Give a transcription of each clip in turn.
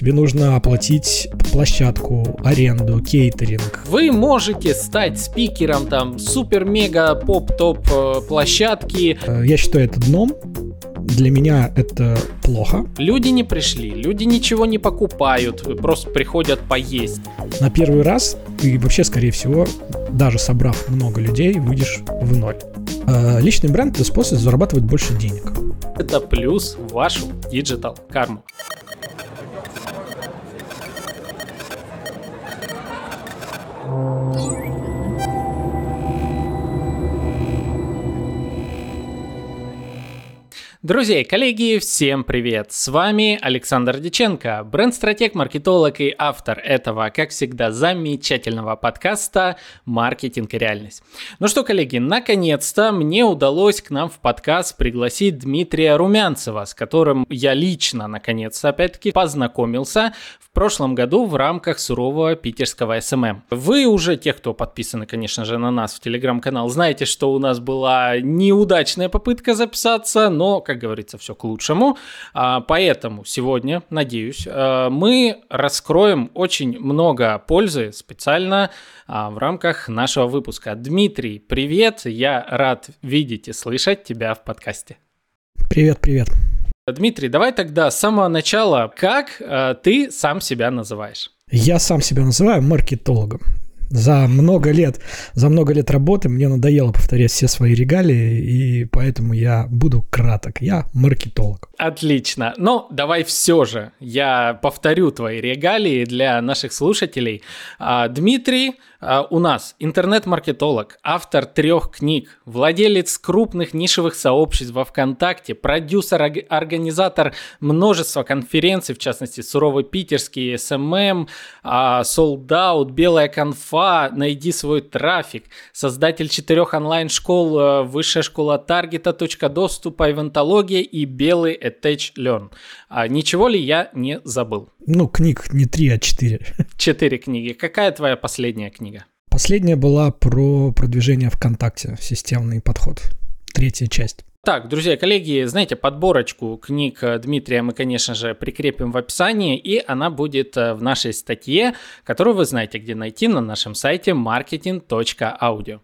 тебе нужно оплатить площадку, аренду, кейтеринг. Вы можете стать спикером там супер-мега-поп-топ э, площадки. Э, я считаю это дном, для меня это плохо. Люди не пришли, люди ничего не покупают, просто приходят поесть. На первый раз ты вообще, скорее всего, даже собрав много людей, выйдешь в ноль. А личный бренд – это способ зарабатывать больше денег. Это плюс в вашу digital карму. Thank you. Друзья и коллеги, всем привет! С вами Александр Диченко, бренд-стратег, маркетолог и автор этого, как всегда, замечательного подкаста «Маркетинг и реальность». Ну что, коллеги, наконец-то мне удалось к нам в подкаст пригласить Дмитрия Румянцева, с которым я лично, наконец-то, опять-таки, познакомился в прошлом году в рамках сурового питерского SMM. Вы уже, те, кто подписаны, конечно же, на нас в телеграм-канал, знаете, что у нас была неудачная попытка записаться, но, как говорится, все к лучшему. А, поэтому сегодня, надеюсь, а, мы раскроем очень много пользы специально а, в рамках нашего выпуска. Дмитрий, привет! Я рад видеть и слышать тебя в подкасте. Привет, привет. Дмитрий, давай тогда с самого начала, как э, ты сам себя называешь? Я сам себя называю маркетологом. За много лет, за много лет работы мне надоело повторять все свои регалии, и поэтому я буду краток. Я маркетолог. Отлично. Но давай все же я повторю твои регалии для наших слушателей. А, Дмитрий а, у нас интернет-маркетолог, автор трех книг, владелец крупных нишевых сообществ во ВКонтакте, продюсер, организатор множества конференций, в частности, Суровый Питерский, SMM, а, Sold Out, Белая конфа, Найди свой трафик, создатель четырех онлайн-школ, э, Высшая школа таргета, точка доступа, ивентология и Белый Attach Learn. А ничего ли я не забыл? Ну, книг не три, а четыре. Четыре книги. Какая твоя последняя книга? Последняя была про продвижение ВКонтакте, системный подход. Третья часть. Так, друзья, коллеги, знаете, подборочку книг Дмитрия мы, конечно же, прикрепим в описании, и она будет э, в нашей статье, которую вы знаете, где найти на нашем сайте marketing.audio.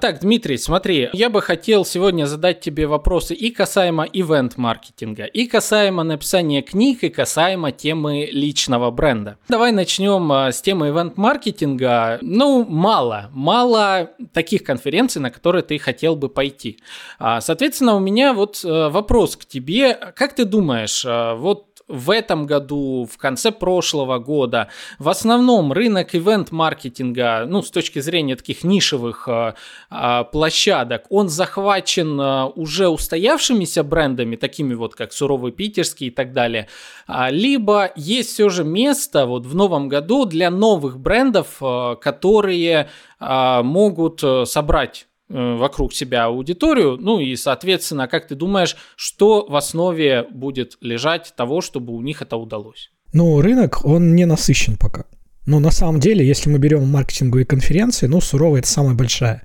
Так, Дмитрий, смотри, я бы хотел сегодня задать тебе вопросы и касаемо ивент-маркетинга, и касаемо написания книг, и касаемо темы личного бренда. Давай начнем а, с темы ивент-маркетинга. Ну, мало, мало таких конференций, на которые ты хотел бы пойти. А, соответственно, у меня вот э, вопрос к тебе. Как ты думаешь, э, вот в этом году, в конце прошлого года. В основном рынок ивент-маркетинга, ну, с точки зрения таких нишевых э, э, площадок, он захвачен э, уже устоявшимися брендами, такими вот как Суровый Питерский и так далее. А, либо есть все же место вот в новом году для новых брендов, э, которые э, могут э, собрать вокруг себя аудиторию, ну и, соответственно, как ты думаешь, что в основе будет лежать того, чтобы у них это удалось? Ну, рынок, он не насыщен пока. Но на самом деле, если мы берем маркетинговые конференции, ну, суровая это самая большая.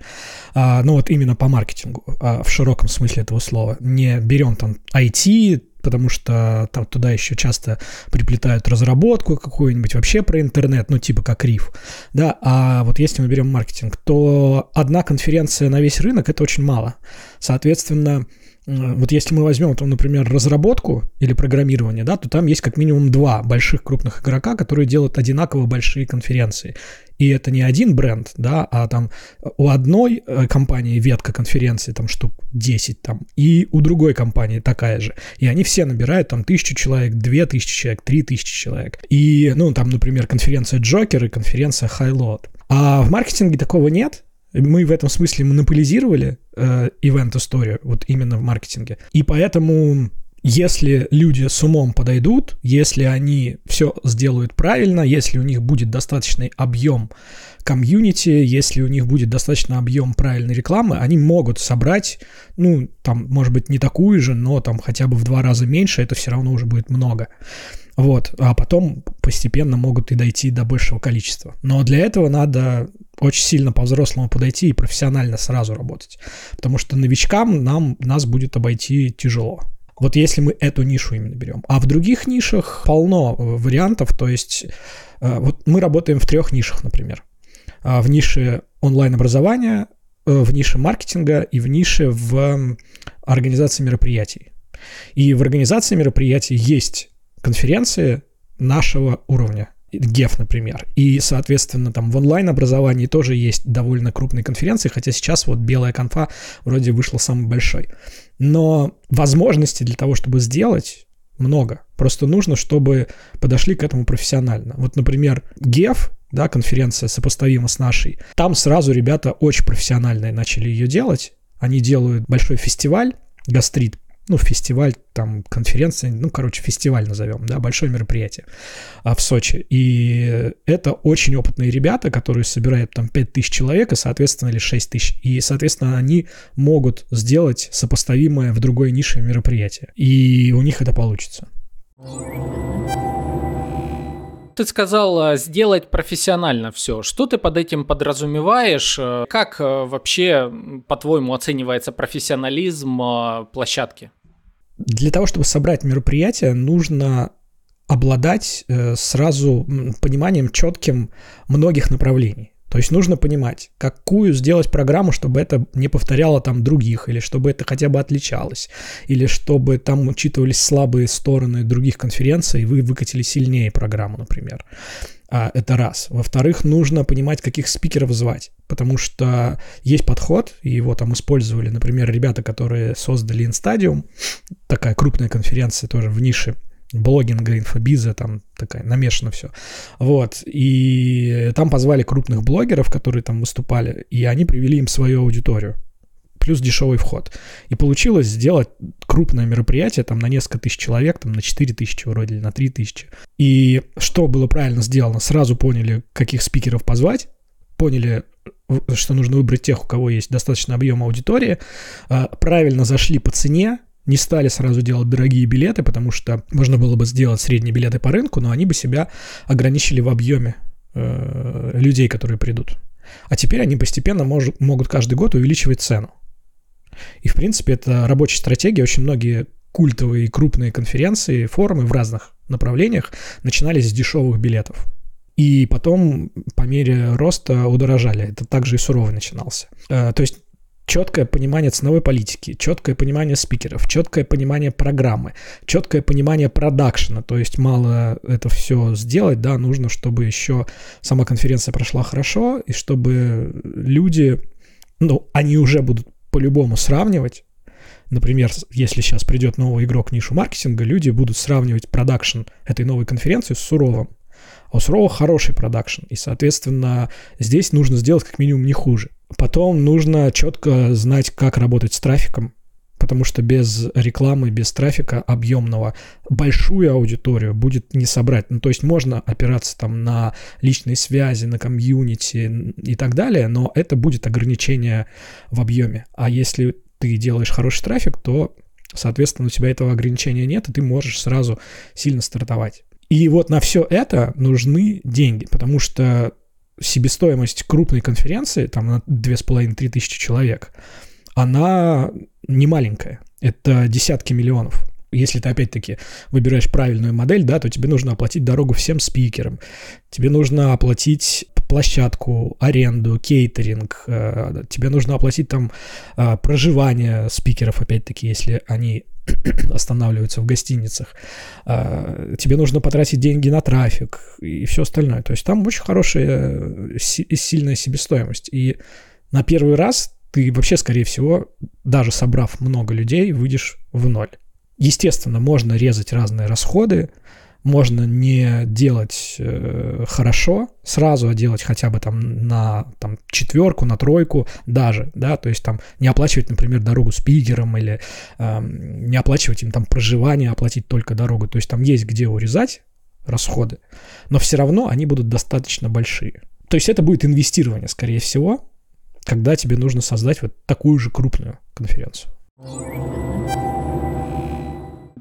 А, ну, вот именно по маркетингу, а, в широком смысле этого слова. Не берем там IT, потому что там туда еще часто приплетают разработку какую-нибудь вообще про интернет, ну типа как риф, да, а вот если мы берем маркетинг, то одна конференция на весь рынок это очень мало. Соответственно, вот если мы возьмем, там, например, разработку или программирование, да, то там есть как минимум два больших крупных игрока, которые делают одинаково большие конференции. И это не один бренд, да, а там у одной э, компании ветка конференции там штук 10 там, и у другой компании такая же. И они все набирают там тысячу человек, две тысячи человек, три тысячи человек. И, ну, там, например, конференция Джокер и конференция Highload. А в маркетинге такого нет, мы в этом смысле монополизировали э, ивент-историю, вот именно в маркетинге. И поэтому если люди с умом подойдут, если они все сделают правильно, если у них будет достаточный объем комьюнити, если у них будет достаточно объем правильной рекламы, они могут собрать, ну, там, может быть, не такую же, но там хотя бы в два раза меньше, это все равно уже будет много. Вот, а потом постепенно могут и дойти до большего количества. Но для этого надо очень сильно по-взрослому подойти и профессионально сразу работать. Потому что новичкам нам, нас будет обойти тяжело. Вот если мы эту нишу именно берем. А в других нишах полно вариантов. То есть э, вот мы работаем в трех нишах, например. А, в нише онлайн-образования, э, в нише маркетинга и в нише в организации мероприятий. И в организации мероприятий есть конференции нашего уровня. GEF, например. И, соответственно, там в онлайн-образовании тоже есть довольно крупные конференции, хотя сейчас вот белая конфа вроде вышла самой большой. Но возможностей для того, чтобы сделать, много. Просто нужно, чтобы подошли к этому профессионально. Вот, например, GEF, да, конференция сопоставима с нашей, там сразу ребята очень профессиональные начали ее делать. Они делают большой фестиваль, гастрит ну, фестиваль, там, конференция, ну, короче, фестиваль назовем, да, большое мероприятие а, в Сочи. И это очень опытные ребята, которые собирают там 5 тысяч человек, и, соответственно, или 6 тысяч. И, соответственно, они могут сделать сопоставимое в другой нише мероприятие. И у них это получится. Ты сказал э, сделать профессионально все. Что ты под этим подразумеваешь? Э, как э, вообще, по-твоему, оценивается профессионализм площадки? Для того, чтобы собрать мероприятие, нужно обладать сразу пониманием четким многих направлений. То есть нужно понимать, какую сделать программу, чтобы это не повторяло там других, или чтобы это хотя бы отличалось, или чтобы там учитывались слабые стороны других конференций, и вы выкатили сильнее программу, например. А, это раз. Во-вторых, нужно понимать, каких спикеров звать, потому что есть подход, и его там использовали, например, ребята, которые создали InStadium, такая крупная конференция тоже в нише блогинга, инфобиза, там такая намешано все. Вот. И там позвали крупных блогеров, которые там выступали, и они привели им свою аудиторию плюс дешевый вход. И получилось сделать крупное мероприятие там на несколько тысяч человек, там на 4 тысячи вроде или на 3 тысячи. И что было правильно сделано? Сразу поняли, каких спикеров позвать, поняли, что нужно выбрать тех, у кого есть достаточно объем аудитории, а, правильно зашли по цене, не стали сразу делать дорогие билеты, потому что можно было бы сделать средние билеты по рынку, но они бы себя ограничили в объеме э, людей, которые придут. А теперь они постепенно мож, могут каждый год увеличивать цену. И, в принципе, это рабочая стратегия. Очень многие культовые крупные конференции, форумы в разных направлениях начинались с дешевых билетов. И потом по мере роста удорожали. Это также и суровый начинался. Э, то есть четкое понимание ценовой политики, четкое понимание спикеров, четкое понимание программы, четкое понимание продакшена. То есть мало это все сделать, да, нужно, чтобы еще сама конференция прошла хорошо, и чтобы люди, ну, они уже будут по-любому сравнивать. Например, если сейчас придет новый игрок в нишу маркетинга, люди будут сравнивать продакшн этой новой конференции с суровым. У сурового хороший продакшн, и, соответственно, здесь нужно сделать как минимум не хуже. Потом нужно четко знать, как работать с трафиком, потому что без рекламы, без трафика объемного большую аудиторию будет не собрать. Ну, то есть можно опираться там на личные связи, на комьюнити и так далее, но это будет ограничение в объеме. А если ты делаешь хороший трафик, то, соответственно, у тебя этого ограничения нет, и ты можешь сразу сильно стартовать. И вот на все это нужны деньги, потому что себестоимость крупной конференции, там на 2,5-3 тысячи человек, она не маленькая. Это десятки миллионов. Если ты, опять-таки, выбираешь правильную модель, да, то тебе нужно оплатить дорогу всем спикерам. Тебе нужно оплатить площадку, аренду, кейтеринг. Э, тебе нужно оплатить там э, проживание спикеров, опять-таки, если они останавливаются в гостиницах. А, тебе нужно потратить деньги на трафик и все остальное. То есть там очень хорошая и сильная себестоимость. И на первый раз ты вообще, скорее всего, даже собрав много людей, выйдешь в ноль. Естественно, можно резать разные расходы, можно не делать э, хорошо сразу, а делать хотя бы там на там, четверку, на тройку даже, да, то есть там не оплачивать, например, дорогу спикерам или э, не оплачивать им там проживание, оплатить только дорогу, то есть там есть где урезать расходы, но все равно они будут достаточно большие. То есть это будет инвестирование, скорее всего, когда тебе нужно создать вот такую же крупную конференцию.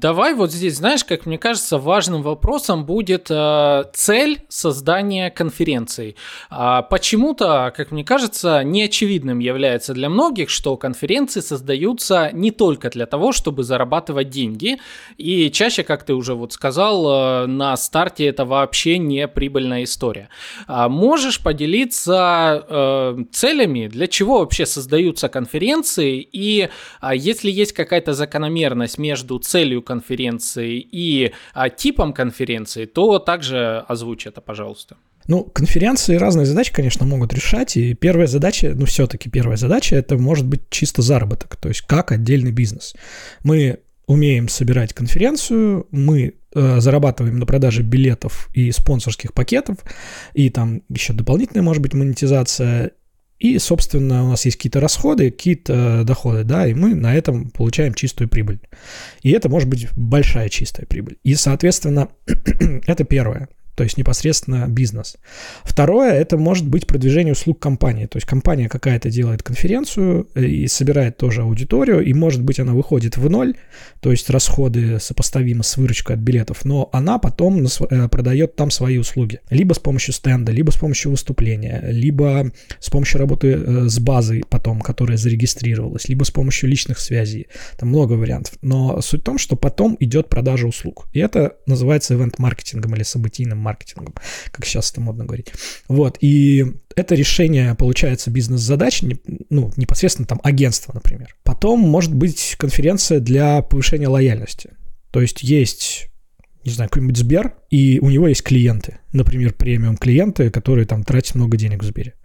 Давай вот здесь, знаешь, как мне кажется, важным вопросом будет э, цель создания конференции. А почему-то, как мне кажется, неочевидным является для многих, что конференции создаются не только для того, чтобы зарабатывать деньги, и чаще, как ты уже вот сказал, э, на старте это вообще не прибыльная история. А можешь поделиться э, целями, для чего вообще создаются конференции, и э, если есть какая-то закономерность между целью конференции и а, типом конференции, то также озвучь это, пожалуйста. Ну, конференции разные задачи, конечно, могут решать. И первая задача, ну, все-таки первая задача, это может быть чисто заработок, то есть как отдельный бизнес. Мы умеем собирать конференцию, мы э, зарабатываем на продаже билетов и спонсорских пакетов, и там еще дополнительная, может быть, монетизация, и, собственно, у нас есть какие-то расходы, какие-то доходы, да, и мы на этом получаем чистую прибыль. И это может быть большая чистая прибыль. И, соответственно, это первое то есть непосредственно бизнес. Второе, это может быть продвижение услуг компании, то есть компания какая-то делает конференцию э, и собирает тоже аудиторию, и может быть она выходит в ноль, то есть расходы сопоставимы с выручкой от билетов, но она потом э, продает там свои услуги, либо с помощью стенда, либо с помощью выступления, либо с помощью работы э, с базой потом, которая зарегистрировалась, либо с помощью личных связей, там много вариантов, но суть в том, что потом идет продажа услуг, и это называется ивент-маркетингом или событийным маркетингом, как сейчас это модно говорить. Вот, и это решение, получается, бизнес-задач, ну, непосредственно там агентство, например. Потом может быть конференция для повышения лояльности. То есть есть не знаю, какой-нибудь Сбер, и у него есть клиенты, например, премиум клиенты, которые там тратят много денег в Сбере.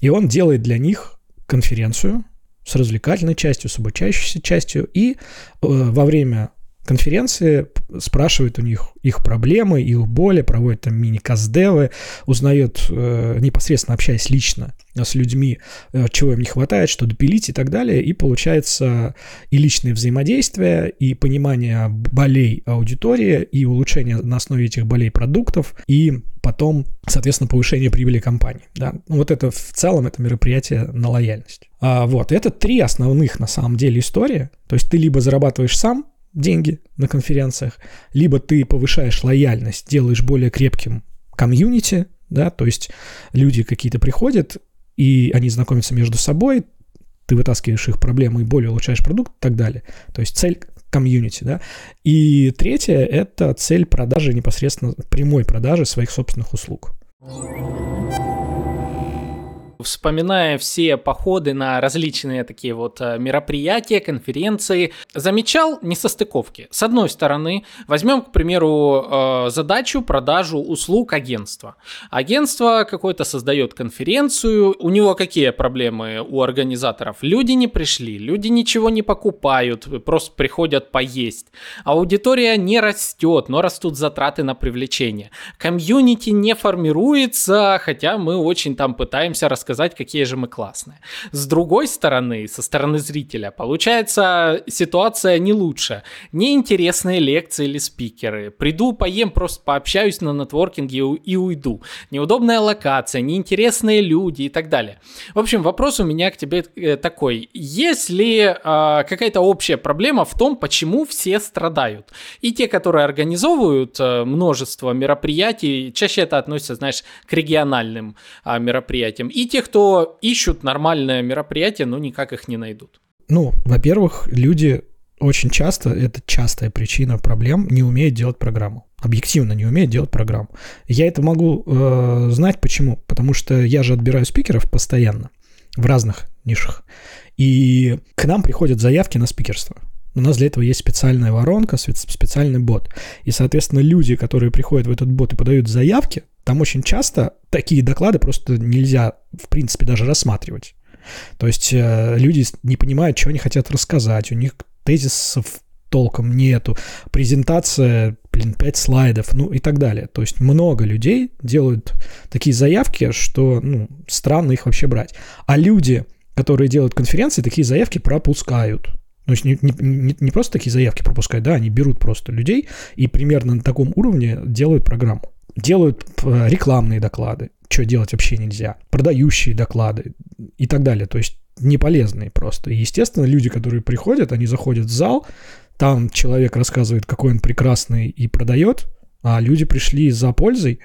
И он делает для них конференцию с развлекательной частью, с обучающейся частью, и э, во время конференции, спрашивает у них их проблемы, их боли, проводит там мини-каздевы, узнает э, непосредственно общаясь лично с людьми, э, чего им не хватает, что допилить и так далее, и получается и личное взаимодействие, и понимание болей аудитории, и улучшение на основе этих болей продуктов, и потом, соответственно, повышение прибыли компании. Да? Ну, вот это в целом это мероприятие на лояльность. А, вот, это три основных на самом деле истории. То есть ты либо зарабатываешь сам, деньги на конференциях, либо ты повышаешь лояльность, делаешь более крепким комьюнити, да, то есть люди какие-то приходят, и они знакомятся между собой, ты вытаскиваешь их проблемы и более улучшаешь продукт и так далее. То есть цель комьюнити, да. И третье – это цель продажи непосредственно, прямой продажи своих собственных услуг. Вспоминая все походы на различные такие вот э, мероприятия, конференции, замечал несостыковки. С одной стороны, возьмем, к примеру, э, задачу продажу услуг агентства. Агентство какое-то создает конференцию, у него какие проблемы у организаторов? Люди не пришли, люди ничего не покупают, просто приходят поесть. Аудитория не растет, но растут затраты на привлечение. Комьюнити не формируется, хотя мы очень там пытаемся рассказать сказать, какие же мы классные. С другой стороны, со стороны зрителя, получается ситуация не лучше. Неинтересные лекции или спикеры. Приду, поем, просто пообщаюсь на нетворкинге и уйду. Неудобная локация, неинтересные люди и так далее. В общем, вопрос у меня к тебе э, такой. Есть ли э, какая-то общая проблема в том, почему все страдают? И те, которые организовывают э, множество мероприятий, чаще это относится, знаешь, к региональным э, мероприятиям, и те, те, кто ищут нормальное мероприятие, но никак их не найдут? Ну, во-первых, люди очень часто, это частая причина проблем, не умеют делать программу. Объективно не умеют делать программу. Я это могу э, знать почему. Потому что я же отбираю спикеров постоянно в разных нишах. И к нам приходят заявки на спикерство. У нас для этого есть специальная воронка, специальный бот. И, соответственно, люди, которые приходят в этот бот и подают заявки, там очень часто такие доклады просто нельзя, в принципе, даже рассматривать. То есть э, люди не понимают, что они хотят рассказать, у них тезисов толком нету, презентация, блин, 5 слайдов, ну и так далее. То есть много людей делают такие заявки, что, ну, странно их вообще брать. А люди, которые делают конференции, такие заявки пропускают. То есть не, не, не просто такие заявки пропускают, да, они берут просто людей и примерно на таком уровне делают программу делают э, рекламные доклады, что делать вообще нельзя, продающие доклады и так далее. То есть неполезные просто. И, естественно, люди, которые приходят, они заходят в зал, Там человек рассказывает, какой он прекрасный и продает, а люди пришли за пользой,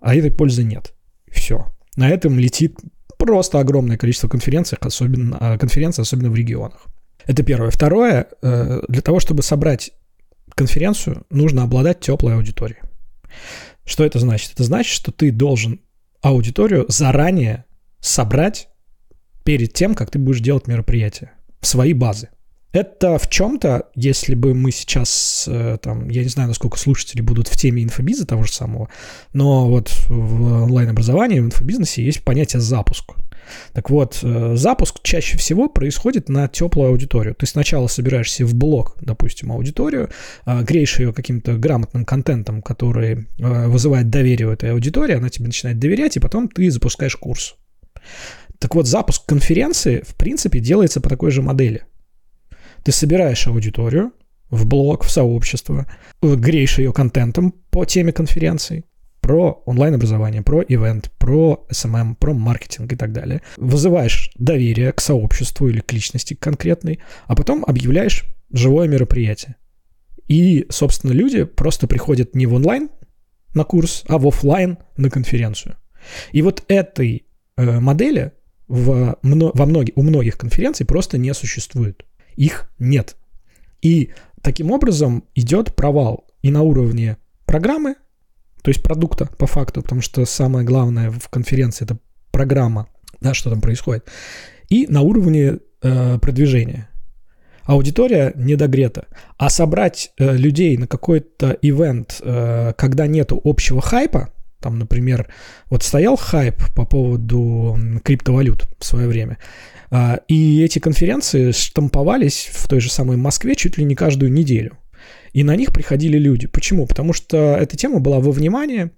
а этой пользы нет. Все. На этом летит просто огромное количество конференций, особенно, а, конференций, особенно в регионах. Это первое. Второе, э, для того, чтобы собрать конференцию, нужно обладать теплой аудиторией. Что это значит? Это значит, что ты должен аудиторию заранее собрать перед тем, как ты будешь делать мероприятие свои базы. Это в чем-то, если бы мы сейчас, э, там, я не знаю, насколько слушатели будут в теме инфобиза того же самого, но вот в онлайн-образовании, в инфобизнесе есть понятие запуск. Так вот, э, запуск чаще всего происходит на теплую аудиторию. Ты сначала собираешься в блог, допустим, аудиторию, э, греешь ее каким-то грамотным контентом, который вызывает доверие у этой аудитории, она тебе начинает доверять, и потом ты запускаешь курс. Так вот, запуск конференции, в принципе, делается по такой же модели. Ты собираешь аудиторию в блог, в сообщество, греешь ее контентом по теме конференции, про онлайн-образование, про ивент, про SMM, про маркетинг и так далее. Вызываешь доверие к сообществу или к личности конкретной, а потом объявляешь живое мероприятие. И, собственно, люди просто приходят не в онлайн на курс, а в офлайн на конференцию. И вот этой э, модели в, во многих, у многих конференций просто не существует их нет. И таким образом идет провал и на уровне программы, то есть продукта по факту, потому что самое главное в конференции это программа, да, что там происходит, и на уровне э, продвижения. Аудитория недогрета. А собрать э, людей на какой-то ивент, э, когда нету общего хайпа, там, например, вот стоял хайп по поводу криптовалют в свое время, а, и эти конференции штамповались в той же самой Москве чуть ли не каждую неделю. И на них приходили люди. Почему? Потому что эта тема была во внимании,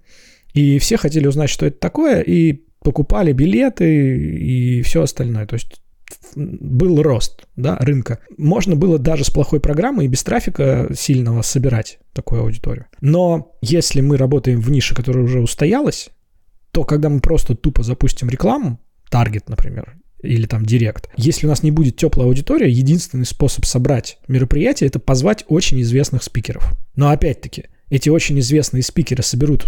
и все хотели узнать, что это такое, и покупали билеты и все остальное. То есть был рост да, рынка. Можно было даже с плохой программой и без трафика сильного собирать такую аудиторию. Но если мы работаем в нише, которая уже устоялась, то когда мы просто тупо запустим рекламу, таргет, например, или там директ. Если у нас не будет теплая аудитория, единственный способ собрать мероприятие – это позвать очень известных спикеров. Но опять-таки, эти очень известные спикеры соберут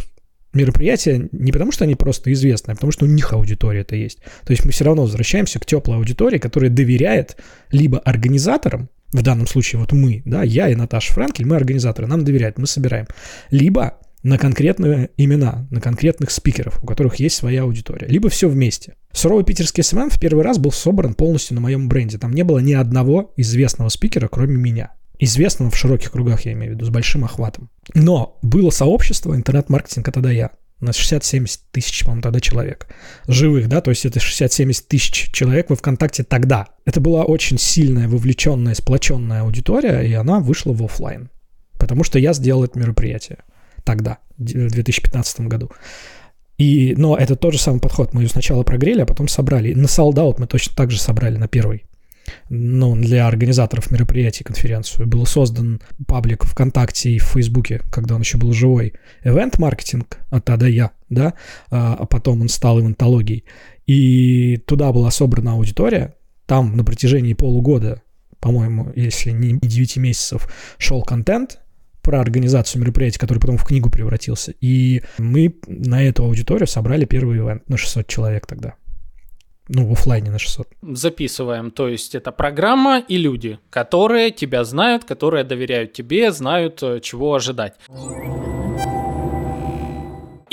мероприятие не потому, что они просто известны, а потому что у них аудитория это есть. То есть мы все равно возвращаемся к теплой аудитории, которая доверяет либо организаторам, в данном случае вот мы, да, я и Наташа Франкель, мы организаторы, нам доверяют, мы собираем, либо на конкретные имена, на конкретных спикеров, у которых есть своя аудитория, либо все вместе. Суровый питерский SMM в первый раз был собран полностью на моем бренде. Там не было ни одного известного спикера, кроме меня. Известного в широких кругах, я имею в виду, с большим охватом. Но было сообщество интернет-маркетинг «Это да я». У нас 60-70 тысяч, по-моему, тогда человек. Живых, да, то есть это 60-70 тысяч человек во ВКонтакте тогда. Это была очень сильная, вовлеченная, сплоченная аудитория, и она вышла в офлайн. Потому что я сделал это мероприятие тогда, в 2015 году. И, но это тот же самый подход. Мы ее сначала прогрели, а потом собрали. на солдат мы точно так же собрали на первый. Ну, для организаторов мероприятий, конференцию. Был создан паблик ВКонтакте и в Фейсбуке, когда он еще был живой. Event маркетинг от Я, да, а, а потом он стал ивентологией. И туда была собрана аудитория. Там на протяжении полугода, по-моему, если не 9 месяцев, шел контент, про организацию мероприятий, который потом в книгу превратился. И мы на эту аудиторию собрали первый ивент на 600 человек тогда. Ну, в офлайне на 600. Записываем. То есть это программа и люди, которые тебя знают, которые доверяют тебе, знают, э, чего ожидать.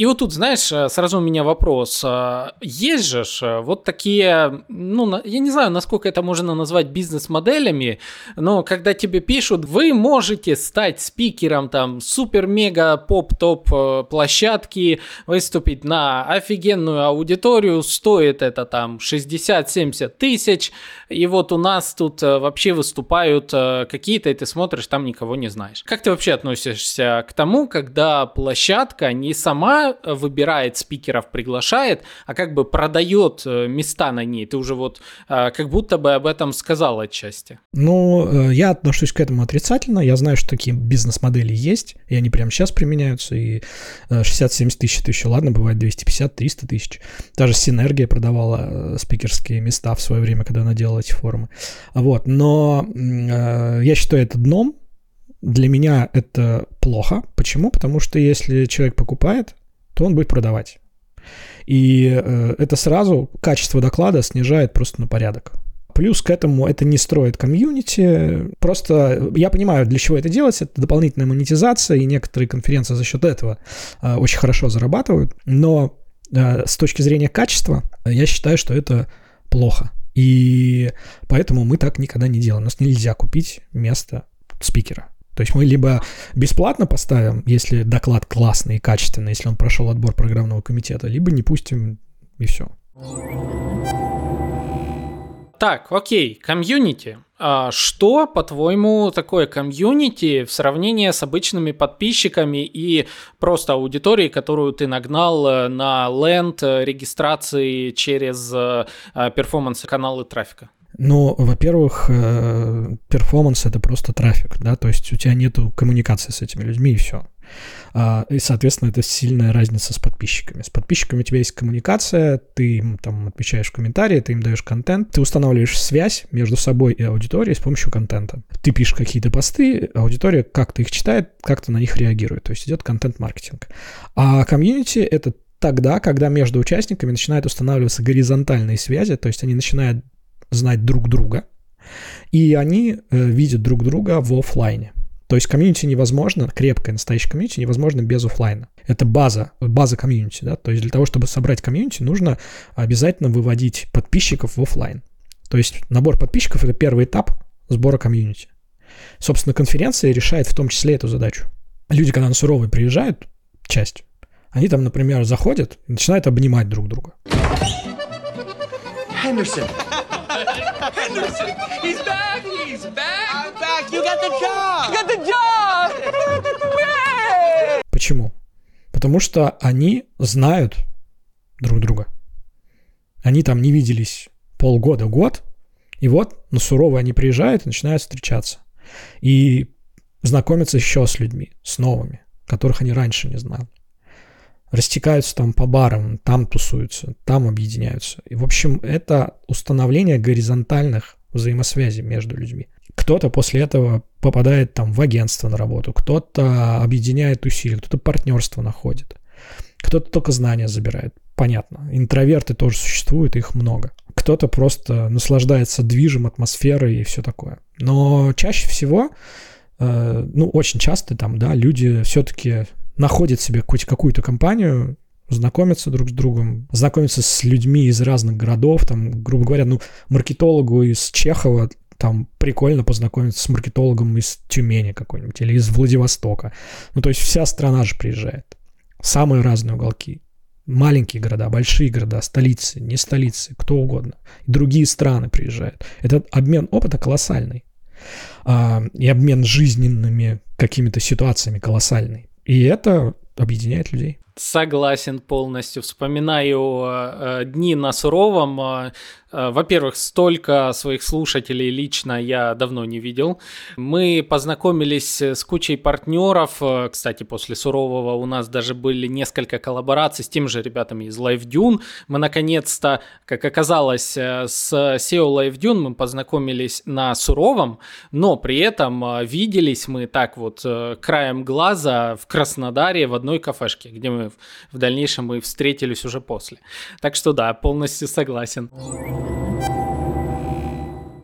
И вот тут, знаешь, э, сразу у меня вопрос. Э, есть же э, вот такие, ну, я не знаю, насколько это можно назвать бизнес-моделями, но когда тебе пишут, вы можете стать спикером там супер-мега-поп-топ площадки, выступить на офигенную аудиторию, стоит это там 60-70 тысяч, и вот у нас тут вообще выступают какие-то, и ты смотришь, там никого не знаешь. Как ты вообще относишься к тому, когда площадка не сама выбирает спикеров, приглашает, а как бы продает э, места на ней. Ты уже вот э, как будто бы об этом сказал отчасти. Ну, э, я отношусь к этому отрицательно. Я знаю, что такие бизнес-модели есть, и они прямо сейчас применяются, и 60-70 тысяч это еще ладно, бывает 250-300 тысяч. Даже Синергия продавала спикерские места в свое время, когда она делала эти форумы. Вот, но я считаю это дном, для меня это плохо. Почему? Потому что если человек покупает, то он будет продавать. И э, это сразу качество доклада снижает просто на порядок. Плюс к этому это не строит комьюнити. Просто я понимаю, для чего это делать. Это дополнительная монетизация, и некоторые конференции за счет этого э, очень хорошо зарабатывают. Но э, с точки зрения качества, я считаю, что это плохо. И поэтому мы так никогда не делаем. У нас нельзя купить место спикера. То есть мы либо бесплатно поставим, если доклад классный и качественный, если он прошел отбор программного комитета, либо не пустим и все. Так, окей, комьюнити. А что, по-твоему, такое комьюнити в сравнении с обычными подписчиками и просто аудиторией, которую ты нагнал э, на ленд э, регистрации через э, performance-каналы трафика? Ну, во-первых, performance это просто трафик, да, то есть у тебя нету коммуникации с этими людьми и все. А, и, соответственно, это сильная разница с подписчиками. С подписчиками у тебя есть коммуникация, ты им там отвечаешь комментарии, ты им даешь контент, ты устанавливаешь связь между собой и аудиторией с помощью контента. Ты пишешь какие-то посты, аудитория как-то их читает, как-то на них реагирует. То есть идет контент-маркетинг. А комьюнити — это тогда, когда между участниками начинают устанавливаться горизонтальные связи, то есть они начинают знать друг друга, и они э, видят друг друга в офлайне. То есть комьюнити невозможно, крепкое настоящее комьюнити невозможно без офлайна. Это база, база комьюнити, да, то есть для того, чтобы собрать комьюнити, нужно обязательно выводить подписчиков в офлайн. То есть набор подписчиков — это первый этап сбора комьюнити. Собственно, конференция решает в том числе эту задачу. Люди, когда на суровый приезжают, часть, они там, например, заходят и начинают обнимать друг друга. Henderson. Henderson, he's back, he's back. I'm back. You got the job. You got the job. Почему? Потому что они знают друг друга. Они там не виделись полгода, год, и вот на сурово они приезжают и начинают встречаться. И знакомятся еще с людьми, с новыми, которых они раньше не знали растекаются там по барам, там тусуются, там объединяются. И, в общем, это установление горизонтальных взаимосвязей между людьми. Кто-то после этого попадает там в агентство на работу, кто-то объединяет усилия, кто-то партнерство находит, кто-то только знания забирает. Понятно. Интроверты тоже существуют, их много. Кто-то просто наслаждается движем, атмосферой и все такое. Но чаще всего, э, ну, очень часто там, да, люди все-таки находят себе хоть какую-то компанию, знакомятся друг с другом, знакомятся с людьми из разных городов, там, грубо говоря, ну, маркетологу из Чехова там прикольно познакомиться с маркетологом из Тюмени какой-нибудь или из Владивостока. Ну, то есть вся страна же приезжает. Самые разные уголки. Маленькие города, большие города, столицы, не столицы, кто угодно. Другие страны приезжают. Этот обмен опыта колоссальный. А, и обмен жизненными какими-то ситуациями колоссальный. И это объединяет людей. Согласен полностью. Вспоминаю э, дни на суровом. Э, Э, во-первых, столько своих слушателей лично я давно не видел. Мы познакомились с кучей партнеров. Э, кстати, после Сурового у нас даже были несколько коллабораций с теми же ребятами из Live Dune. Мы наконец-то, как оказалось, э, с SEO Live Dune мы познакомились на Суровом, но при этом виделись мы так вот краем глаза в Краснодаре в одной кафешке, где мы в дальнейшем мы встретились уже после. Так что да, полностью согласен.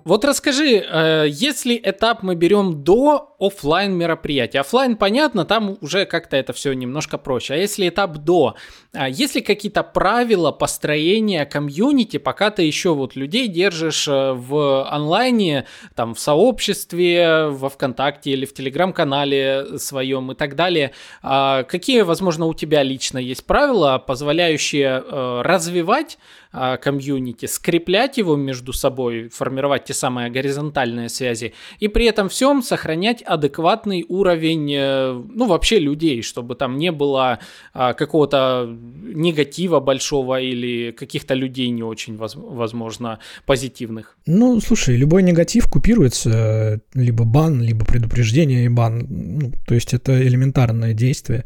Вот расскажи, э, если этап мы берем до офлайн мероприятия, офлайн понятно, там уже как-то это все немножко проще. А если этап до, а есть ли какие-то правила построения комьюнити, пока ты еще вот людей держишь э, в онлайне, там в сообществе, во ВКонтакте или в Телеграм-канале своем и так далее? А какие, возможно, у тебя лично есть правила, позволяющие э, развивать а, комьюнити, скреплять его между собой, формировать те самые горизонтальные связи, и при этом всем сохранять адекватный уровень, э, ну, вообще людей, чтобы там не было а, какого-то негатива большого или каких-то людей не очень, возможно, позитивных. Ну, слушай, любой негатив купируется, э, либо бан, либо предупреждение и бан, ну, то есть это элементарное действие.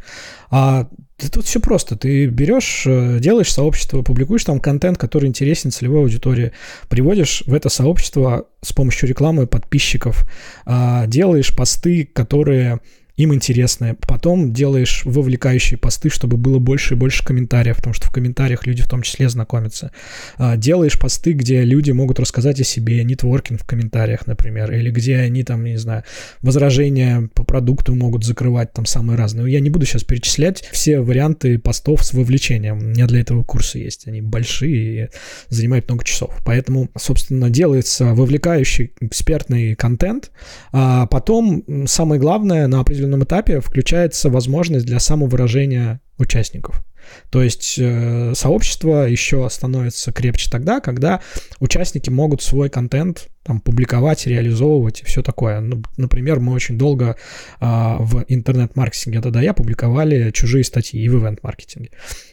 А Да тут все просто. Ты берешь, э, делаешь сообщество, публикуешь там контент, который интересен целевой аудитории, приводишь в это сообщество с помощью рекламы подписчиков, а, делаешь посты, которые им интересны. Потом делаешь вовлекающие посты, чтобы было больше и больше комментариев, потому что в комментариях люди в том числе знакомятся. А, делаешь посты, где люди могут рассказать о себе, нетворкинг в комментариях, например, или где они там, не знаю, возражения по продукту могут закрывать там самые разные. Я не буду сейчас перечислять все варианты постов с вовлечением. У меня для этого курсы есть. Они большие и занимают много часов. Поэтому, собственно, делается вовлекающий экспертный контент, а потом самое главное на определенном определенном этапе включается возможность для самовыражения участников. То есть э, сообщество еще становится крепче тогда, когда участники могут свой контент там публиковать, реализовывать и все такое. Ну, например, мы очень долго э, в интернет-маркетинге тогда я публиковали чужие статьи и в ивент-маркетинге.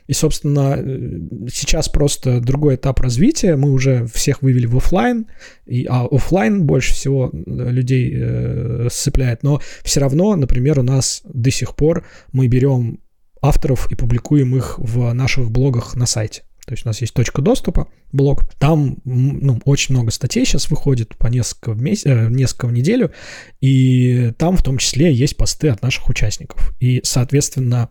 И, собственно, э, сейчас просто другой этап развития. Мы уже всех вывели в офлайн, и, а офлайн больше всего э, людей э, сцепляет. Но все равно, например, у нас до сих пор мы берем авторов и публикуем их в наших блогах на сайте. То есть у нас есть точка доступа, блог. Там ну, очень много статей сейчас выходит по несколько в, месяц, э, несколько в неделю. И там в том числе есть посты от наших участников. И, соответственно,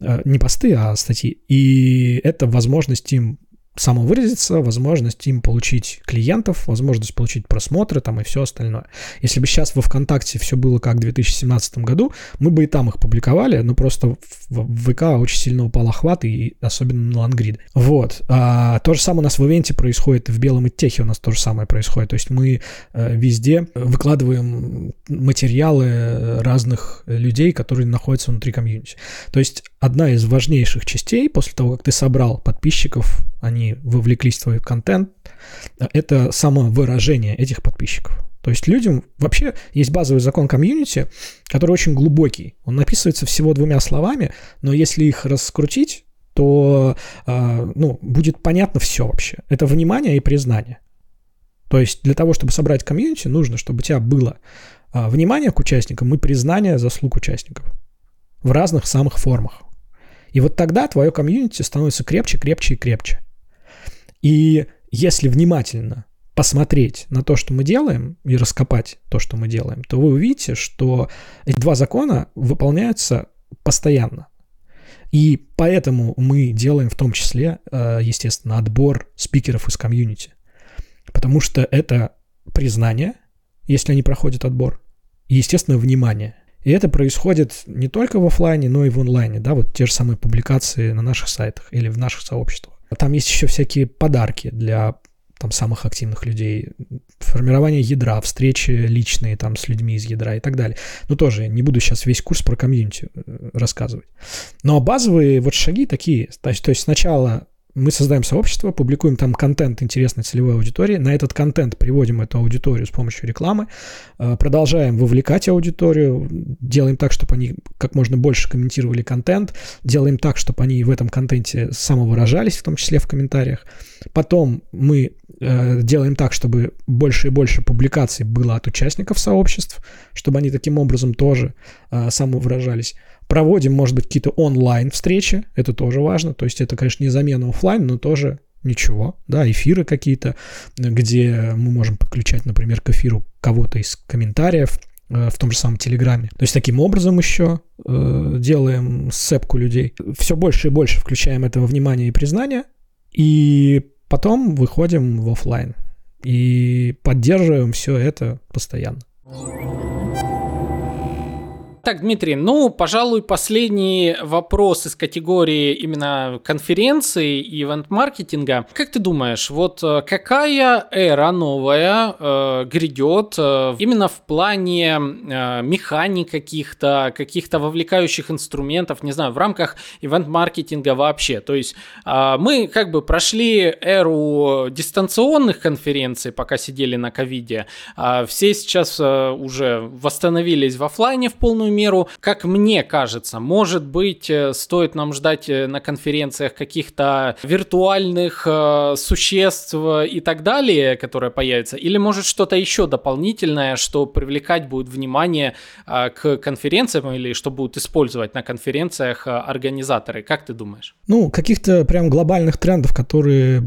э, не посты, а статьи. И это возможность им самовыразиться, возможность им получить клиентов, возможность получить просмотры там и все остальное. Если бы сейчас во ВКонтакте все было как в 2017 году, мы бы и там их публиковали, но просто в ВК очень сильно упал охват, и особенно на лангриды. Вот. А, то же самое у нас в ивенте происходит, в белом и техе у нас то же самое происходит. То есть мы э, везде выкладываем материалы разных людей, которые находятся внутри комьюнити. То есть одна из важнейших частей после того, как ты собрал подписчиков, они вовлеклись в твой контент, это самовыражение этих подписчиков. То есть людям вообще есть базовый закон комьюнити, который очень глубокий. Он написывается всего двумя словами, но если их раскрутить, то э, ну, будет понятно все вообще. Это внимание и признание. То есть для того, чтобы собрать комьюнити, нужно, чтобы у тебя было э, внимание к участникам и признание заслуг участников в разных самых формах. И вот тогда твое комьюнити становится крепче, крепче и крепче. И если внимательно посмотреть на то, что мы делаем, и раскопать то, что мы делаем, то вы увидите, что эти два закона выполняются постоянно. И поэтому мы делаем в том числе, э, естественно, отбор спикеров из комьюнити. Потому что это признание, если они проходят отбор, и, естественно, внимание. И это происходит не только в офлайне, но и в онлайне, да, вот те же самые публикации на наших сайтах или в наших сообществах. Там есть еще всякие подарки для там самых активных людей, формирование ядра, встречи личные там с людьми из ядра и так далее. Ну тоже не буду сейчас весь курс про комьюнити э, рассказывать. Но базовые вот шаги такие. То есть сначала мы создаем сообщество, публикуем там контент интересной целевой аудитории, на этот контент приводим эту аудиторию с помощью рекламы, э, продолжаем вовлекать аудиторию, делаем так, чтобы они как можно больше комментировали контент, делаем так, чтобы они в этом контенте самовыражались, в том числе в комментариях. Потом мы э, делаем так, чтобы больше и больше публикаций было от участников сообществ, чтобы они таким образом тоже э, самовыражались. Проводим, может быть, какие-то онлайн-встречи, это тоже важно. То есть это, конечно, не замена офлайн, но тоже ничего, да, эфиры какие-то, где мы можем подключать, например, к эфиру кого-то из комментариев, э, в том же самом Телеграме. То есть таким образом еще э, делаем сцепку людей. Все больше и больше включаем этого внимания и признания, и потом выходим в офлайн и поддерживаем все это постоянно. Так, Дмитрий, ну, пожалуй, последний вопрос из категории именно конференции и ивент-маркетинга. Как ты думаешь, вот э, какая эра новая э, грядет э, именно в плане э, механик каких-то, каких-то вовлекающих инструментов, не знаю, в рамках ивент-маркетинга вообще? То есть э, мы как бы прошли эру дистанционных конференций, пока сидели на ковиде, а все сейчас э, уже восстановились в офлайне в полную полную меру. Как мне кажется, может быть, э, стоит нам ждать э, на конференциях каких-то виртуальных э, существ и так далее, которые появятся, или может что-то еще дополнительное, что привлекать будет внимание э, к конференциям или что будут использовать на конференциях э, организаторы. Как ты думаешь? Ну, каких-то прям глобальных трендов, которые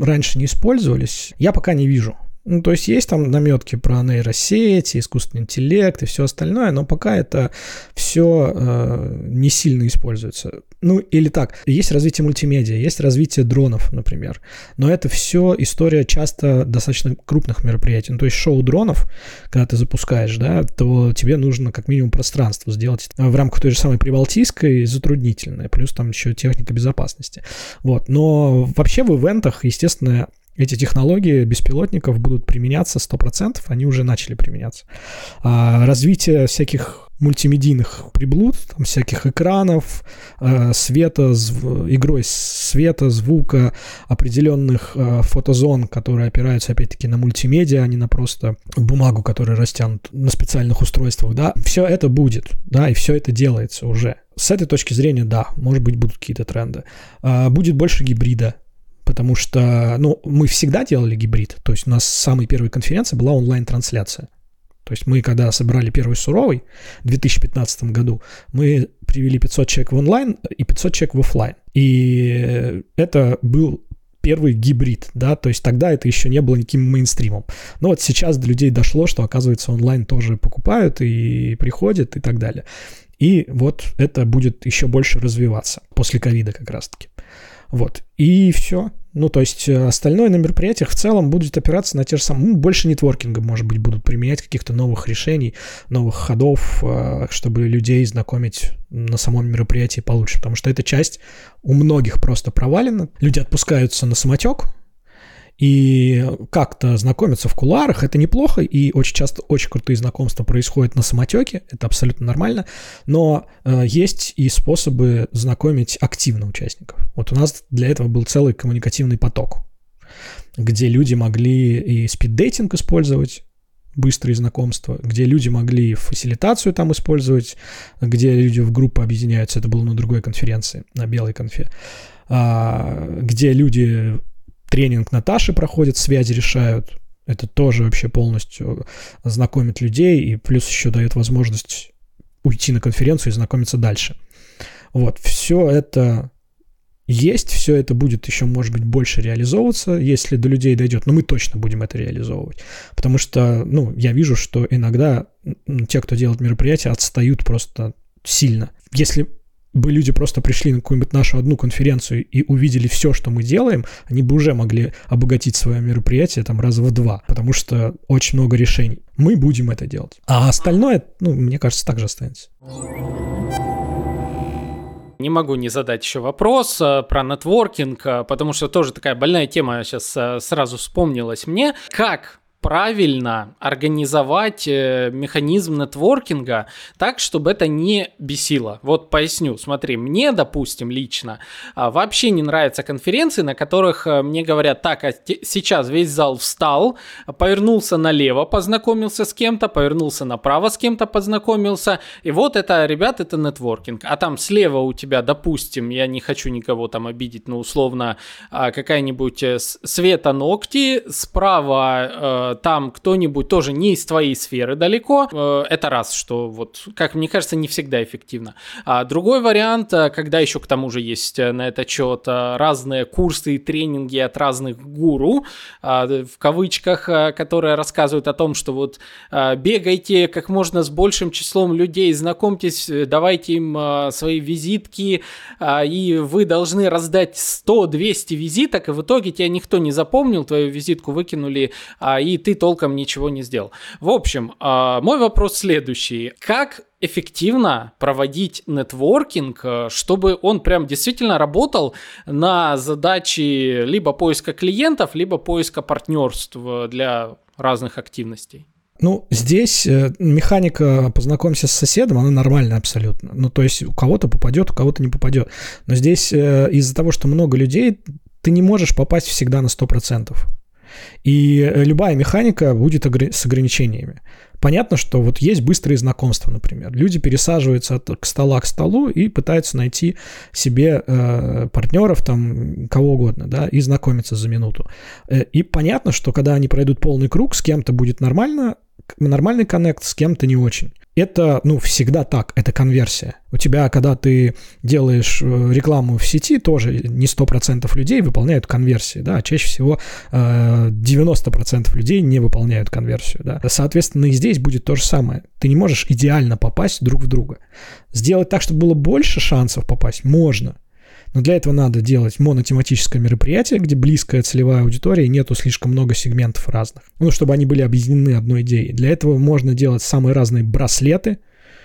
раньше не использовались, я пока не вижу. Ну, то есть есть там наметки про нейросети, искусственный интеллект и все остальное, но пока это все э, не сильно используется. Ну, или так, есть развитие мультимедиа, есть развитие дронов, например, но это все история часто достаточно крупных мероприятий. Ну, то есть шоу дронов, когда ты запускаешь, да, то тебе нужно как минимум пространство сделать в рамках той же самой Прибалтийской затруднительное, плюс там еще техника безопасности. Вот, но вообще в ивентах, естественно, эти технологии беспилотников будут применяться 100%, они уже начали применяться. А развитие всяких мультимедийных приблуд, там всяких экранов, э, света, зв... игрой света, звука, определенных э, фотозон, которые опираются опять-таки на мультимедиа, а не на просто бумагу, которая растянут на специальных устройствах, да, все это будет, да, и все это делается уже. С этой точки зрения, да, может быть, будут какие-то тренды. Э, будет больше гибрида, потому что, ну, мы всегда делали гибрид, то есть у нас самая первая конференция была онлайн-трансляция. То есть мы, когда собрали первый суровый в 2015 году, мы привели 500 человек в онлайн и 500 человек в офлайн. И это был первый гибрид, да, то есть тогда это еще не было никаким мейнстримом. Но вот сейчас до людей дошло, что, оказывается, онлайн тоже покупают и приходят и так далее. И вот это будет еще больше развиваться после ковида как раз-таки. Вот. И все. Ну, то есть э, остальное на мероприятиях в целом будет опираться на те же самые, ну, больше нетворкинга, может быть, будут применять каких-то новых решений, новых ходов, э, чтобы людей знакомить на самом мероприятии получше, потому что эта часть у многих просто провалена. Люди отпускаются на самотек, и как-то знакомиться в кулуарах, это неплохо, и очень часто очень крутые знакомства происходят на самотеке, это абсолютно нормально, но э, есть и способы знакомить активно участников. Вот у нас для этого был целый коммуникативный поток, где люди могли и спиддейтинг использовать, быстрые знакомства, где люди могли фасилитацию там использовать, где люди в группы объединяются, это было на другой конференции, на белой конфе, а, где люди тренинг Наташи проходит, связи решают. Это тоже вообще полностью знакомит людей и плюс еще дает возможность уйти на конференцию и знакомиться дальше. Вот, все это есть, все это будет еще, может быть, больше реализовываться, если до людей дойдет, но мы точно будем это реализовывать. Потому что, ну, я вижу, что иногда те, кто делает мероприятия, отстают просто сильно. Если бы люди просто пришли на какую-нибудь нашу одну конференцию и увидели все, что мы делаем, они бы уже могли обогатить свое мероприятие там раза в два, потому что очень много решений. Мы будем это делать. А остальное, ну, мне кажется, также останется. Не могу не задать еще вопрос э, про нетворкинг, э, потому что тоже такая больная тема сейчас э, сразу вспомнилась мне. Как правильно организовать э, механизм нетворкинга так, чтобы это не бесило. Вот поясню. Смотри, мне, допустим, лично а, вообще не нравятся конференции, на которых э, мне говорят, так, а сейчас весь зал встал, повернулся налево, познакомился с кем-то, повернулся направо, с кем-то познакомился, и вот это, ребят, это нетворкинг. А там слева у тебя, допустим, я не хочу никого там обидеть, но условно а, какая-нибудь э, Света Ногти, справа там кто-нибудь тоже не из твоей сферы далеко, э, это раз, что вот, как мне кажется, не всегда эффективно. А другой вариант, э, когда еще к тому же есть э, на этот счет разные курсы и тренинги от разных гуру, в кавычках, которые рассказывают о том, что вот бегайте как можно с большим числом людей, знакомьтесь, давайте им свои визитки, и вы должны раздать 100-200 визиток, и в итоге тебя никто не запомнил, твою визитку выкинули, и ты толком ничего не сделал. В общем, а, мой вопрос следующий. Как эффективно проводить нетворкинг, э, чтобы он прям действительно работал на задачи либо поиска клиентов, либо поиска партнерств для разных активностей? Ну, здесь э, механика «познакомься с соседом», она нормальная абсолютно. Ну, то есть у кого-то попадет, у кого-то не попадет. Но здесь э, из-за того, что много людей, ты не можешь попасть всегда на 100%. И любая механика будет с ограничениями. Понятно, что вот есть быстрые знакомства, например. Люди пересаживаются от стола к столу и пытаются найти себе э, партнеров, там, кого угодно, да, и знакомиться за минуту. Э, и понятно, что когда они пройдут полный круг, с кем-то будет нормально, нормальный коннект, с кем-то не очень это, ну, всегда так, это конверсия. У тебя, когда ты делаешь э, рекламу в сети, тоже не 100% людей выполняют конверсии, да, чаще всего 90% э, людей не выполняют конверсию, да. Соответственно, и здесь будет то же самое. Ты не можешь идеально попасть друг в друга. Сделать так, чтобы было больше шансов попасть, можно, но для этого надо делать монотематическое мероприятие, где близкая целевая аудитория, и нету слишком много сегментов разных. Ну, чтобы они были объединены одной идеей. Для этого можно делать самые разные браслеты.